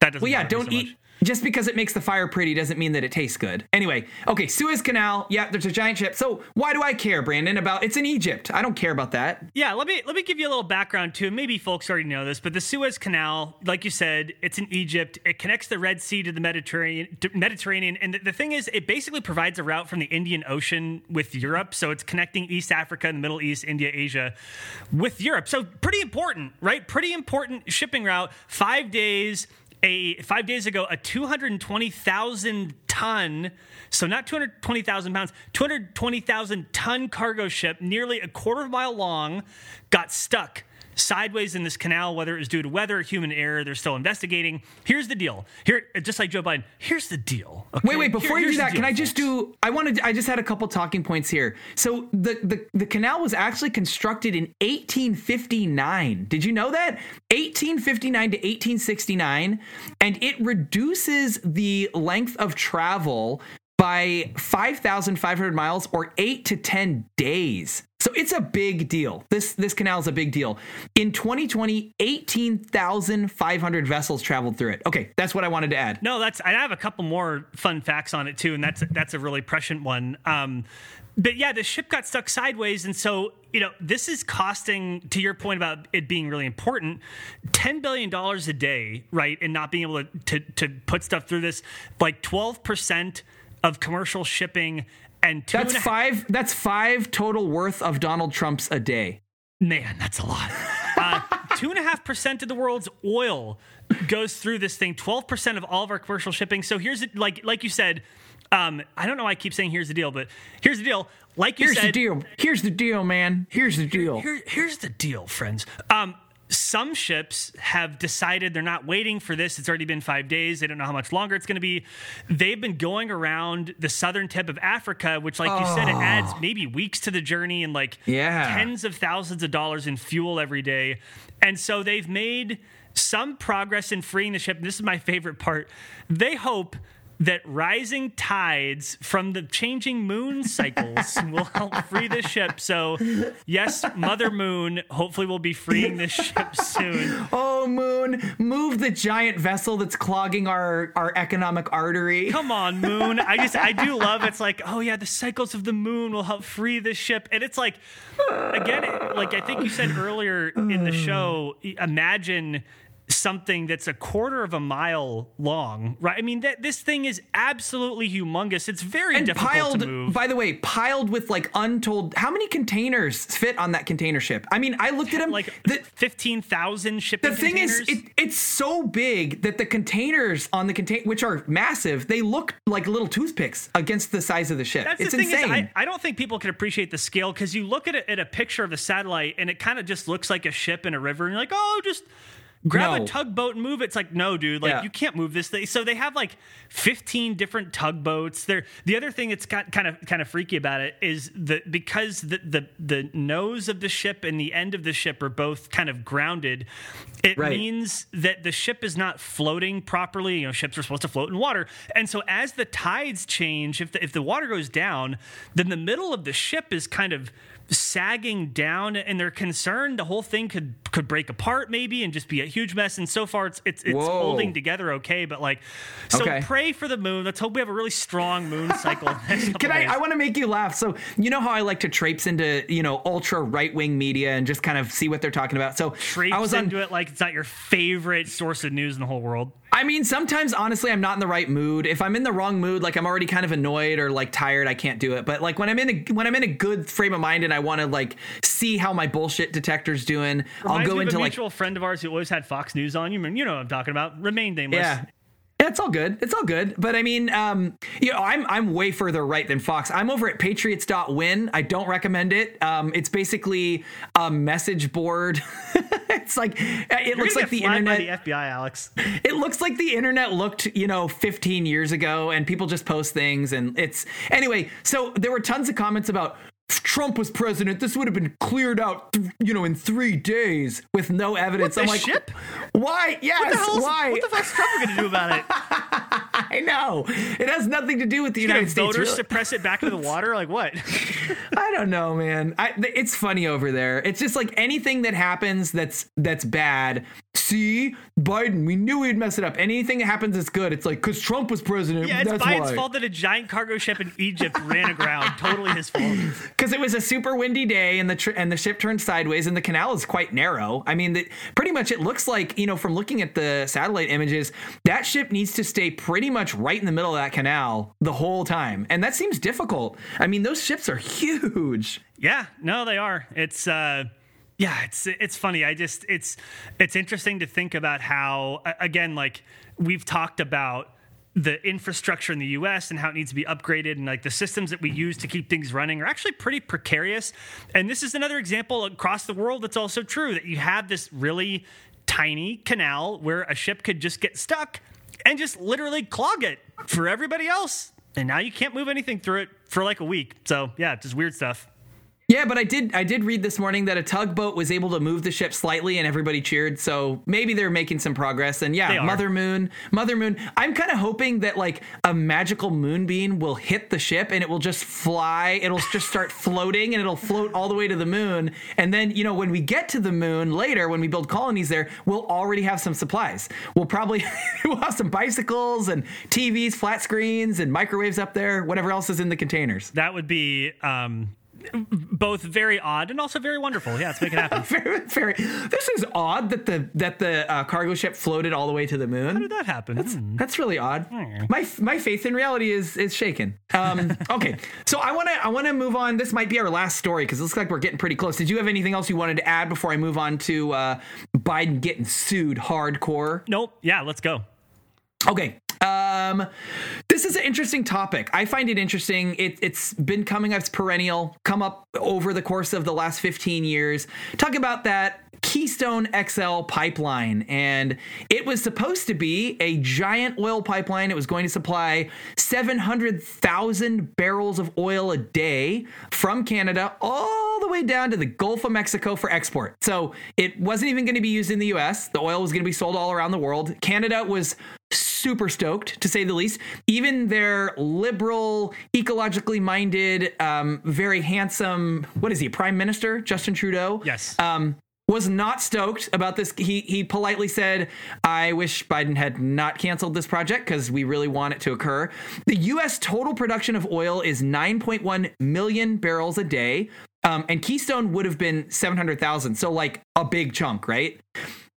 that doesn't well yeah don't so eat just because it makes the fire pretty doesn't mean that it tastes good. Anyway, okay, Suez Canal. Yeah, there's a giant ship. So why do I care, Brandon? About it's in Egypt. I don't care about that. Yeah, let me let me give you a little background too. Maybe folks already know this, but the Suez Canal, like you said, it's in Egypt. It connects the Red Sea to the Mediterranean. Mediterranean, and the, the thing is, it basically provides a route from the Indian Ocean with Europe. So it's connecting East Africa and the Middle East, India, Asia, with Europe. So pretty important, right? Pretty important shipping route. Five days a five days ago a 220,000 ton, so not 220,000 pounds, 220,000 ton cargo ship, nearly a quarter of a mile long, got stuck sideways in this canal, whether it was due to weather or human error. They're still investigating. Here's the deal. Here, just like Joe Biden. Here's the deal. Okay? Wait, wait. Before Here, you do that, can I just do? I wanted. I just had a couple talking points here. So the the the canal was actually constructed in 1859. Did you know that? 1859 to 1869, and it reduces the length of travel by 5,500 miles or eight to 10 days. So it's a big deal. This this canal is a big deal. In 2020, 18,500 vessels traveled through it. Okay, that's what I wanted to add. No, that's I have a couple more fun facts on it too, and that's that's a really prescient one. Um, but yeah, the ship got stuck sideways, and so you know this is costing. To your point about it being really important, ten billion dollars a day, right, and not being able to, to to put stuff through this, like twelve percent of commercial shipping and that's five. That's five total worth of Donald Trumps a day. Man, that's a lot. Uh, two and a half percent of the world's oil goes through this thing. Twelve percent of all of our commercial shipping. So here's like like you said. Um, I don't know why I keep saying here's the deal, but here's the deal. Like you here's said, the deal. Here's the deal, man. Here's the deal. Here, here's the deal, friends. Um, some ships have decided they're not waiting for this. It's already been five days. They don't know how much longer it's going to be. They've been going around the southern tip of Africa, which, like you said, it oh. adds maybe weeks to the journey and like Yeah. tens of thousands of dollars in fuel every day. And so they've made some progress in freeing the ship. And this is my favorite part. They hope that rising tides from the changing moon cycles will help free the ship. So, yes, Mother Moon hopefully will be freeing this ship soon. Oh, Moon, move the giant vessel that's clogging our, our economic artery. Come on, Moon. I just, I do love it's like, oh, yeah, the cycles of the moon will help free this ship. And it's like, again, like I think you said earlier in the show, imagine something that's a quarter of a mile long, right? I mean, that this thing is absolutely humongous. It's very and difficult piled, to move. by the way, piled with like untold. How many containers fit on that container ship? I mean, I looked at them. like the, 15,000 shipping the thing containers. is, it, it's so big that the containers on the contain, which are massive, they look like little toothpicks against the size of the ship. That's it's the thing insane. is, I, I don't think people can appreciate the scale because you look at it at a picture of a satellite and it kind of just looks like a ship in a river, and you're like, oh, just grab No. a tugboat and move it. It's like, no, dude, like Yeah. you can't move this thing. So they have like 15 different tugboats. There. The other thing that's got kind of kind of freaky about it is that because the, the the nose of the ship and the end of the ship are both kind of grounded, it Right. means that the ship is not floating properly. You know, ships are supposed to float in water, and so as the tides change, if the, if the water goes down, then the middle of the ship is kind of sagging down, and they're concerned the whole thing could could break apart maybe and just be a huge mess. And so far, it's it's, it's holding together okay, but like, so Okay. pray for the moon. Let's hope we have a really strong moon cycle. Can I? days. I want to make you laugh. So you know how I like to traipse into you know ultra right wing media and just kind of see what they're talking about. So Traipse I was on. into it like it's not your favorite source of news in the whole world. I mean, sometimes honestly, I'm not in the right mood. If I'm in the wrong mood, like I'm already kind of annoyed or like tired, I can't do it. But like when I'm in a when I'm in a good frame of mind and I want to like see how my bullshit detector's doing, I'll go into a like mutual friend of ours who always had Fox News on. You you know what I'm talking about. Remain nameless. Yeah. It's all good. It's all good. But I mean, um, you know, I'm I'm way further right than Fox. I'm over at patriots.win. I don't recommend it. Um, it's basically a message board. it's like it You're looks like the internet. by the FBI, Alex. it looks like the internet looked, you know, 15 years ago and people just post things and it's anyway, so there were tons of comments about if Trump was president, this would have been cleared out, th- you know, in three days with no evidence. the I'm like, ship? why? Yes, What the why? What the fuck's Trump going to do about it? I know. It has nothing to do with the Gonna United States. voters really. suppress it back into the water? Like what? I don't know, man. I, it's funny over there. It's just like anything that happens that's that's bad. See, Biden, we knew he'd mess it up. Anything that happens that's good, it's like because Trump was president. Yeah, it's Biden's why. fault that a giant cargo ship in Egypt ran aground. Totally his fault. because it was a super windy day and the tr- and the ship turned sideways and the canal is quite narrow. I mean, that pretty much it looks like you know from looking at the satellite images that ship needs to stay pretty much right in the middle of that canal the whole time, and that seems difficult. I mean, those ships are huge. Yeah, no, they are. It's uh yeah, it's it's funny. I just it's it's interesting to think about how again like we've talked about the infrastructure in the US and how it needs to be upgraded and like the systems that we use to keep things running are actually pretty precarious. And this is another example across the world that's also true that you have this really tiny canal where a ship could just get stuck and just literally clog it for everybody else. And now you can't move anything through it for like a week. So, yeah, just weird stuff. Yeah, but I did I did read this morning that a tugboat was able to move the ship slightly and everybody cheered. So maybe they're making some progress. And yeah. Mother Moon, Mother Moon. I'm kind of hoping that like a magical moonbeam will hit the ship and it will just fly. It'll just start floating and it'll float all the way to the moon. And then, you know, when we get to the moon later, when we build colonies there, we'll already have some supplies. We'll probably we'll have some bicycles and TVs, flat screens, and microwaves up there, whatever else is in the containers. That would be um, both very odd and also very wonderful. Yeah, let's make it happen. very, very. This is odd that the that the uh, cargo ship floated all the way to the moon. How did that happen? Hmm. That's really odd. My my faith in reality is is shaken. Um, okay, so I want to I want to move on. This might be our last story because it looks like we're getting pretty close. Did you have anything else you wanted to add before I move on to uh, Biden getting sued hardcore? Nope. Yeah, let's go. Okay. Um, This is an interesting topic. I find it interesting. It, it's been coming up, it's perennial, come up over the course of the last 15 years. Talk about that Keystone XL pipeline. And it was supposed to be a giant oil pipeline. It was going to supply 700,000 barrels of oil a day from Canada all the way down to the Gulf of Mexico for export. So it wasn't even going to be used in the US. The oil was going to be sold all around the world. Canada was super stoked, to say the least. Even their liberal, ecologically minded, um, very handsome, what is he, Prime Minister Justin Trudeau? Yes. Um, was not stoked about this. He he politely said, "I wish Biden had not canceled this project because we really want it to occur." The U.S. total production of oil is 9.1 million barrels a day, um, and Keystone would have been 700,000. So like a big chunk, right?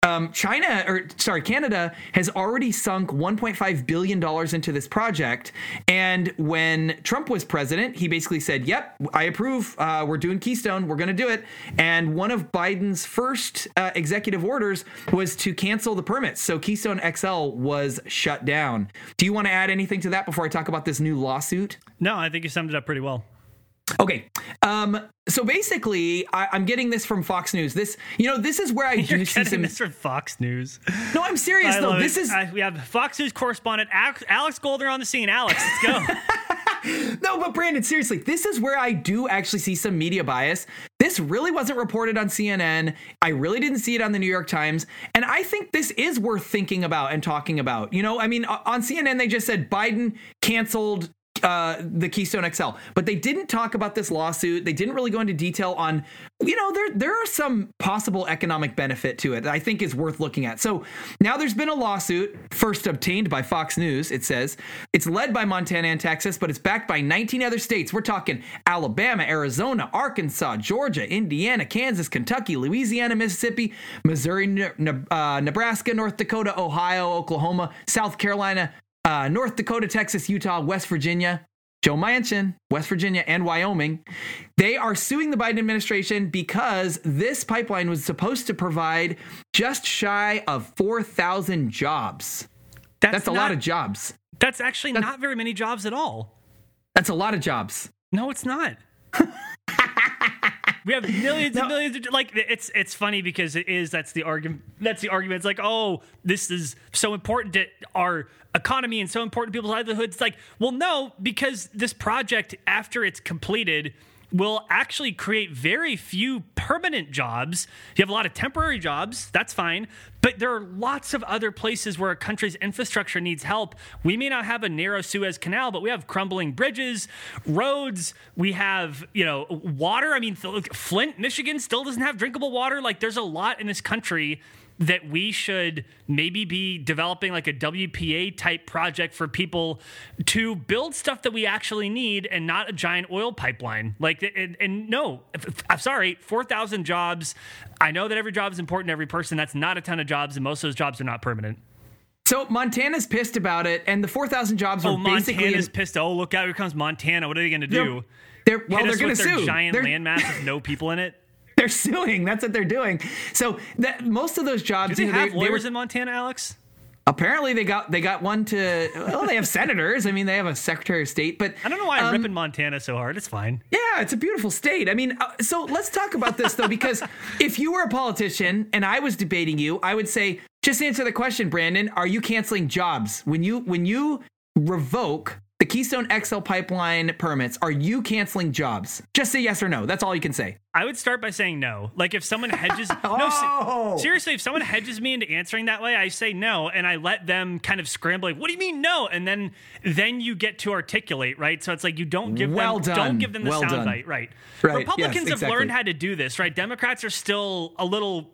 Um, China, or sorry, Canada has already sunk 1.5 billion dollars into this project. And when Trump was president, he basically said, "Yep, I approve. Uh, we're doing Keystone. We're going to do it." And one of Biden's first uh, executive orders was to cancel the permits. So Keystone XL was shut down. Do you want to add anything to that before I talk about this new lawsuit? No, I think you summed it up pretty well. Okay. Um, so basically, I, am getting this from Fox News. This, you know, this is where I You're do see some. this from Fox News. No, I'm serious I though. This it. is I- we have Fox News correspondent Alex, Alex Golder on the scene. Alex, let's go. no, but Brandon, seriously, this is where I do actually see some media bias. This really wasn't reported on CNN. I really didn't see it on the New York Times, and I think this is worth thinking about and talking about. You know, I mean, on CNN they just said Biden canceled uh, the Keystone XL, but they didn't talk about this lawsuit. They didn't really go into detail on, you know, there there are some possible economic benefit to it that I think is worth looking at. So now there's been a lawsuit, first obtained by Fox News. It says it's led by Montana and Texas, but it's backed by 19 other states. We're talking Alabama, Arizona, Arkansas, Georgia, Indiana, Kansas, Kentucky, Louisiana, Mississippi, Missouri, Ne- uh, Nebraska, North Dakota, Ohio, Oklahoma, South Carolina, uh, North Dakota, Texas, Utah, West Virginia, Joe Manchin, West Virginia, and Wyoming. They are suing the Biden administration because this pipeline was supposed to provide just shy of 4,000 jobs. That's a lot of jobs. That's actually not very many jobs at all. That's a lot of jobs. No, it's not. we have millions and millions of like it's it's funny because it is that's the argument that's the argument. It's like oh this is so important to our economy and so important to people's livelihoods it's like well no because this project after it's completed will actually create very few permanent jobs. You have a lot of temporary jobs, that's fine, but there are lots of other places where a country's infrastructure needs help. We may not have a narrow Suez Canal, but we have crumbling bridges, roads, we have, you know, water. I mean, Flint, Michigan still doesn't have drinkable water. Like there's a lot in this country that we should maybe be developing like a WPA type project for people to build stuff that we actually need and not a giant oil pipeline. Like, and, and no, I'm sorry, 4,000 jobs. I know that every job is important to every person. That's not a ton of jobs, and most of those jobs are not permanent. So Montana's pissed about it, and the 4,000 jobs oh, are Oh, basically. Montana's in- pissed. Oh, look out! Here comes Montana. What are they going to do? they're, well, Hit they're going to sue. giant They're- landmass with no people in it. They're suing. That's what they're doing. So that most of those jobs, Do they you know, have they, they were lawyers in Montana, Alex? apparently they got they got one to. Well, they have senators. I mean, they have a secretary of state. But I don't know why I'm um, ripping Montana so hard. It's fine. Yeah, it's a beautiful state. I mean, uh, so let's talk about this though, because if you were a politician and I was debating you, I would say just answer the question, Brandon. Are you canceling jobs when you when you revoke the Keystone XL pipeline permits? Are you canceling jobs? Just say yes or no. That's all you can say. I would start by saying no. Like if someone hedges, no, Oh! se- seriously, if someone hedges me into answering that way, I say no, and I let them kind of scramble. Like, what do you mean no? And then then you get to articulate, right? So it's like you don't give Well them done. don't give them the Well soundbite, right? Right, Republicans yes, have exactly. learned how to do this, right? Democrats are still a little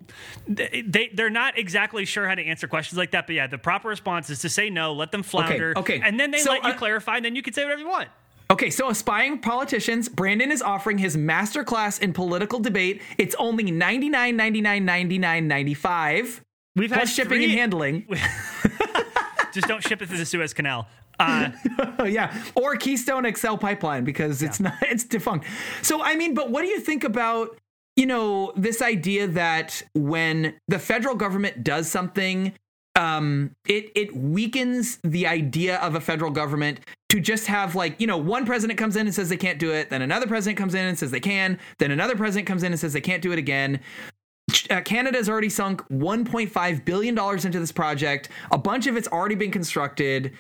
they they- they're not exactly sure how to answer questions like that. But yeah, the proper response is to say no, let them flounder, okay. and then they So, let you uh, clarify, and then you can say whatever you want. Okay, so aspiring politicians, Brandon is offering his masterclass in political debate. It's only ninety nine ninety nine ninety nine ninety five. We've plus had shipping three- and handling. Just don't ship it through the Suez Canal. Uh, yeah, or Keystone XL pipeline because it's not it's defunct. So I mean, but what do you think about you know this idea that when the federal government does something um, it it weakens the idea of a federal government to just have like you know one president comes in and says they can't do it, then another president comes in and says they can, then another president comes in and says they can't do it again. Uh, has already sunk 1.5 billion dollars into this project. A bunch of it's already been constructed.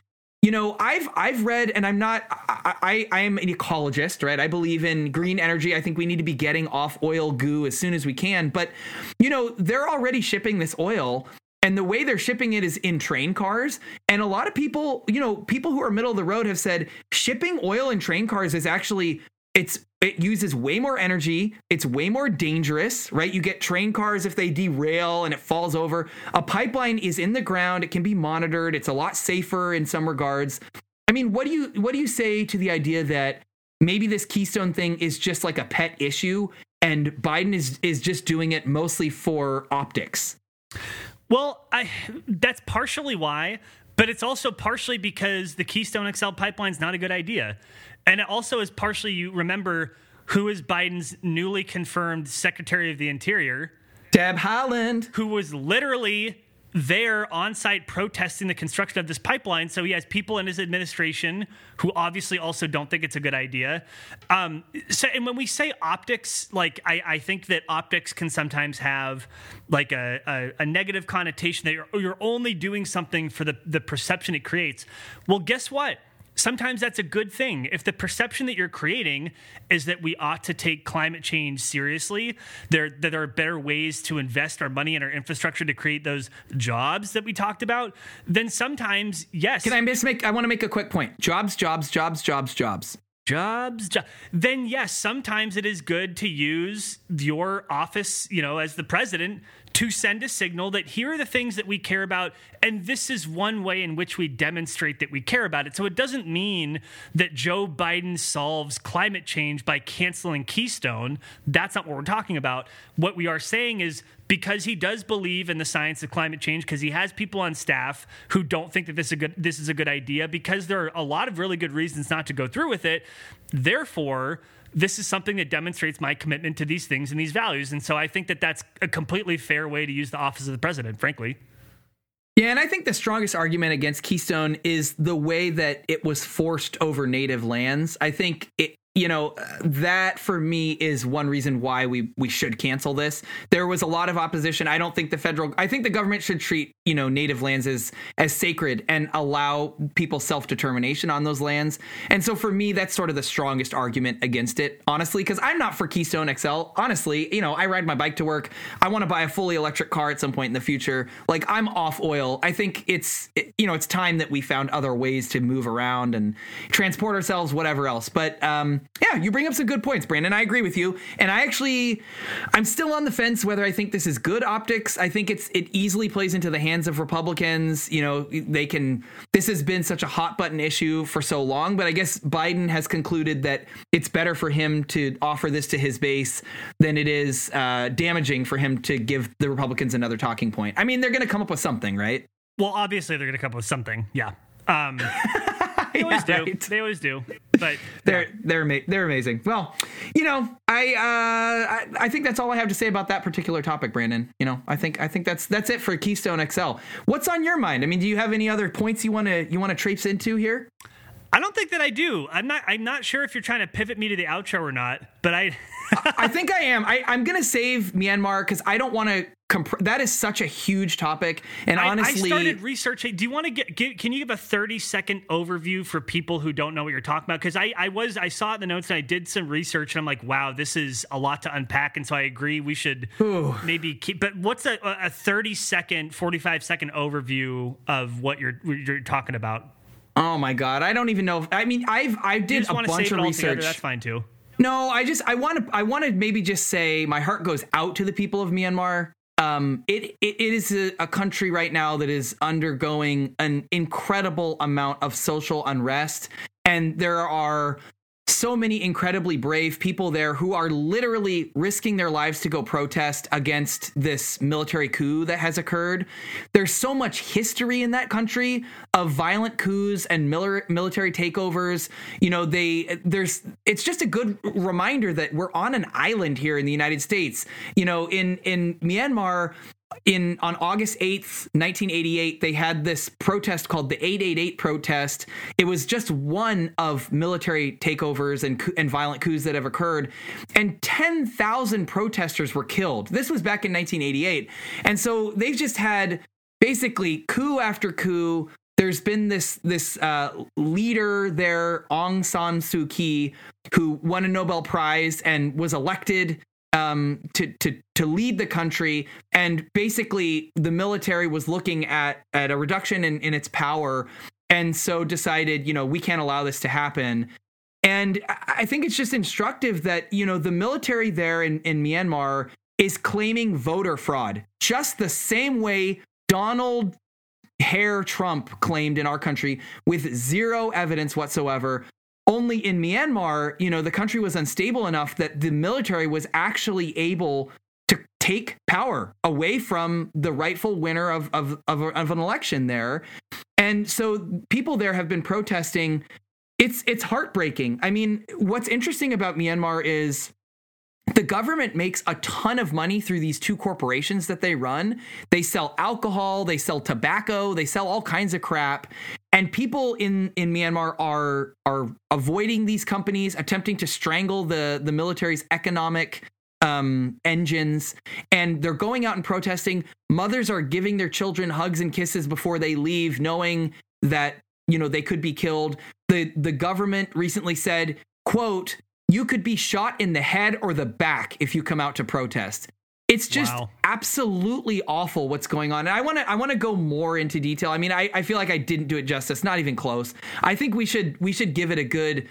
You know, I've I've read, and I'm not. I, I I am an ecologist, right? I believe in green energy. I think we need to be getting off oil goo as soon as we can. But you know, they're already shipping this oil and the way they're shipping it is in train cars. And a lot of people you know people who are middle of the road have said shipping oil in train cars is actually it's it uses way more energy. It's way more dangerous right? You get train cars if they derail and it falls over. A pipeline is in the ground. It can be monitored. It's a lot safer in some regards. I mean what do you what do you say to the idea that maybe this keystone thing is just like a pet issue and biden is is just doing it mostly for optics well, I that's partially why, but it's also partially because the Keystone XL pipeline is not a good idea. And it also is partially you remember who is Biden's newly confirmed Secretary of the Interior? Deb Haaland, who was literally there on site protesting the construction of this pipeline. So he has people in his administration who obviously also don't think it's a good idea. Um, so, and when we say optics, like I, I think that optics can sometimes have like a, a, a negative connotation that you're, you're only doing something for the, the perception it creates. Well, guess what? Sometimes that's a good thing. If the perception that you're creating is that we ought to take climate change seriously, there that there are better ways to invest our money and our infrastructure to create those jobs that we talked about, then sometimes yes. Can I just make I want to make a quick point. Jobs, jobs, jobs, jobs, jobs jobs, jo- then yes, sometimes it is good to use your office, you know, as the president to send a signal that here are the things that we care about, and this is one way in which we demonstrate that we care about it. So it doesn't mean that Joe Biden solves climate change by canceling Keystone. That's not what we're talking about. What we are saying is because he does believe in the science of climate change, because he has people on staff who don't think that this is a good this is a good idea, because there are a lot of really good reasons not to go through with it. Therefore, this is something that demonstrates my commitment to these things and these values. And so I think that that's a completely fair way to use the office of the president, frankly. Yeah, and I think the strongest argument against Keystone is the way that it was forced over native lands. I think it you know that for me is one reason why we we should cancel this. There was a lot of opposition. I don't think the federal i think the government should treat you know native lands as as sacred and allow people self-determination on those lands. And so for me that's sort of the strongest argument against it honestly because i'm not for keystone xl honestly you know i ride my bike to work. I want to buy a fully electric car at some point in the future. Like i'm off oil. I think it's you know it's time that we found other ways to move around and transport ourselves whatever else. But um yeah, you bring up some good points, Brandon. I agree with you. And I actually, I'm still on the fence whether I think this is good optics. I think it's it easily plays into the hands of Republicans. You know, they can. This has been such a hot button issue for so long, but I guess Biden has concluded that it's better for him to offer this to his base than it is uh, damaging for him to give the Republicans another talking point. I mean, they're going to come up with something, right? Well, obviously they're going to come up with something. Yeah. Um, they always yeah, do. Right. They always do. But they're they're ama- they're amazing. Well, you know, I, uh, I I think that's all I have to say about that particular topic, Brandon. You know, I think I think that's that's it for Keystone XL. What's on your mind? I mean, do you have any other points you want to you want to traipse into here? I don't think that I do. I'm not. I'm not sure if you're trying to pivot me to the outro or not. But I. I think I am. I, I'm gonna save Myanmar because I don't want to. Comp- that is such a huge topic, and I, honestly, I started researching. Do you want to get, get? Can you give a 30 second overview for people who don't know what you're talking about? Because I, I was, I saw it in the notes and I did some research, and I'm like, wow, this is a lot to unpack. And so I agree, we should Ooh. maybe keep. But what's a, a 30 second, 45 second overview of what you're you're talking about? Oh my god, I don't even know. If, I mean, I've I did a bunch of research. That's fine too. No, I just I want to I want to maybe just say my heart goes out to the people of Myanmar. Um, it, it is a, a country right now that is undergoing an incredible amount of social unrest, and there are so many incredibly brave people there who are literally risking their lives to go protest against this military coup that has occurred. There's so much history in that country of violent coups and military takeovers. You know, they there's it's just a good reminder that we're on an island here in the United States. You know, in in Myanmar, in on August 8th, 1988, they had this protest called the 888 protest. It was just one of military takeovers and and violent coups that have occurred, and 10,000 protesters were killed. This was back in 1988, and so they've just had basically coup after coup. There's been this this uh, leader there, Aung San Suu Kyi, who won a Nobel Prize and was elected um, to to to lead the country, and basically the military was looking at at a reduction in, in its power, and so decided, you know, we can't allow this to happen. And I think it's just instructive that you know the military there in, in Myanmar is claiming voter fraud, just the same way Donald Hair Trump claimed in our country with zero evidence whatsoever only in Myanmar, you know, the country was unstable enough that the military was actually able to take power away from the rightful winner of, of, of, of an election there. And so people there have been protesting. It's it's heartbreaking. I mean, what's interesting about Myanmar is the government makes a ton of money through these two corporations that they run. They sell alcohol, they sell tobacco, they sell all kinds of crap. And people in, in Myanmar are are avoiding these companies, attempting to strangle the, the military's economic um, engines, and they're going out and protesting. Mothers are giving their children hugs and kisses before they leave, knowing that you know they could be killed. The the government recently said, quote, you could be shot in the head or the back if you come out to protest. It's just wow. absolutely awful what's going on. And I want to I want to go more into detail. I mean, I, I feel like I didn't do it justice, not even close. I think we should we should give it a good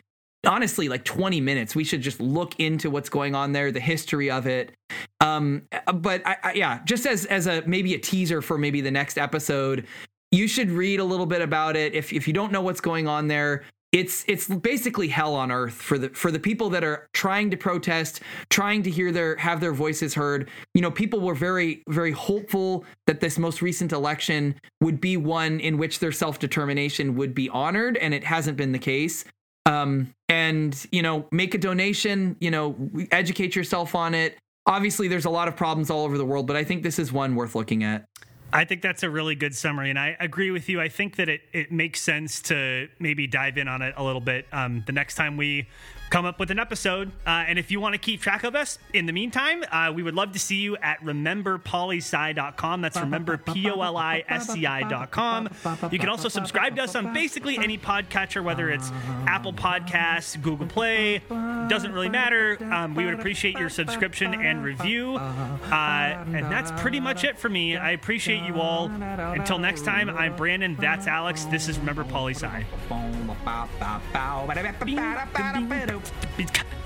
honestly like 20 minutes. We should just look into what's going on there, the history of it. Um but I, I yeah, just as as a maybe a teaser for maybe the next episode, you should read a little bit about it. If if you don't know what's going on there, it's it's basically hell on earth for the for the people that are trying to protest trying to hear their have their voices heard. You know people were very very hopeful that this most recent election would be one in which their self-determination would be honored and it hasn't been the case. Um, and you know make a donation you know educate yourself on it. Obviously there's a lot of problems all over the world but i think this is one worth looking at I think that's a really good summary, and I agree with you. I think that it, it makes sense to maybe dive in on it a little bit um, the next time we come up with an episode. Uh, and if you want to keep track of us in the meantime, uh, we would love to see you at rememberpolisci.com. That's remember, P O L I S C I.com. You can also subscribe to us on basically any podcatcher, whether it's Apple Podcasts, Google Play, doesn't really matter. Um, we would appreciate your subscription and review. Uh, and that's pretty much it for me. I appreciate you all. Until next time, I'm Brandon. That's Alex. This is Remember Poli Sci. 你看。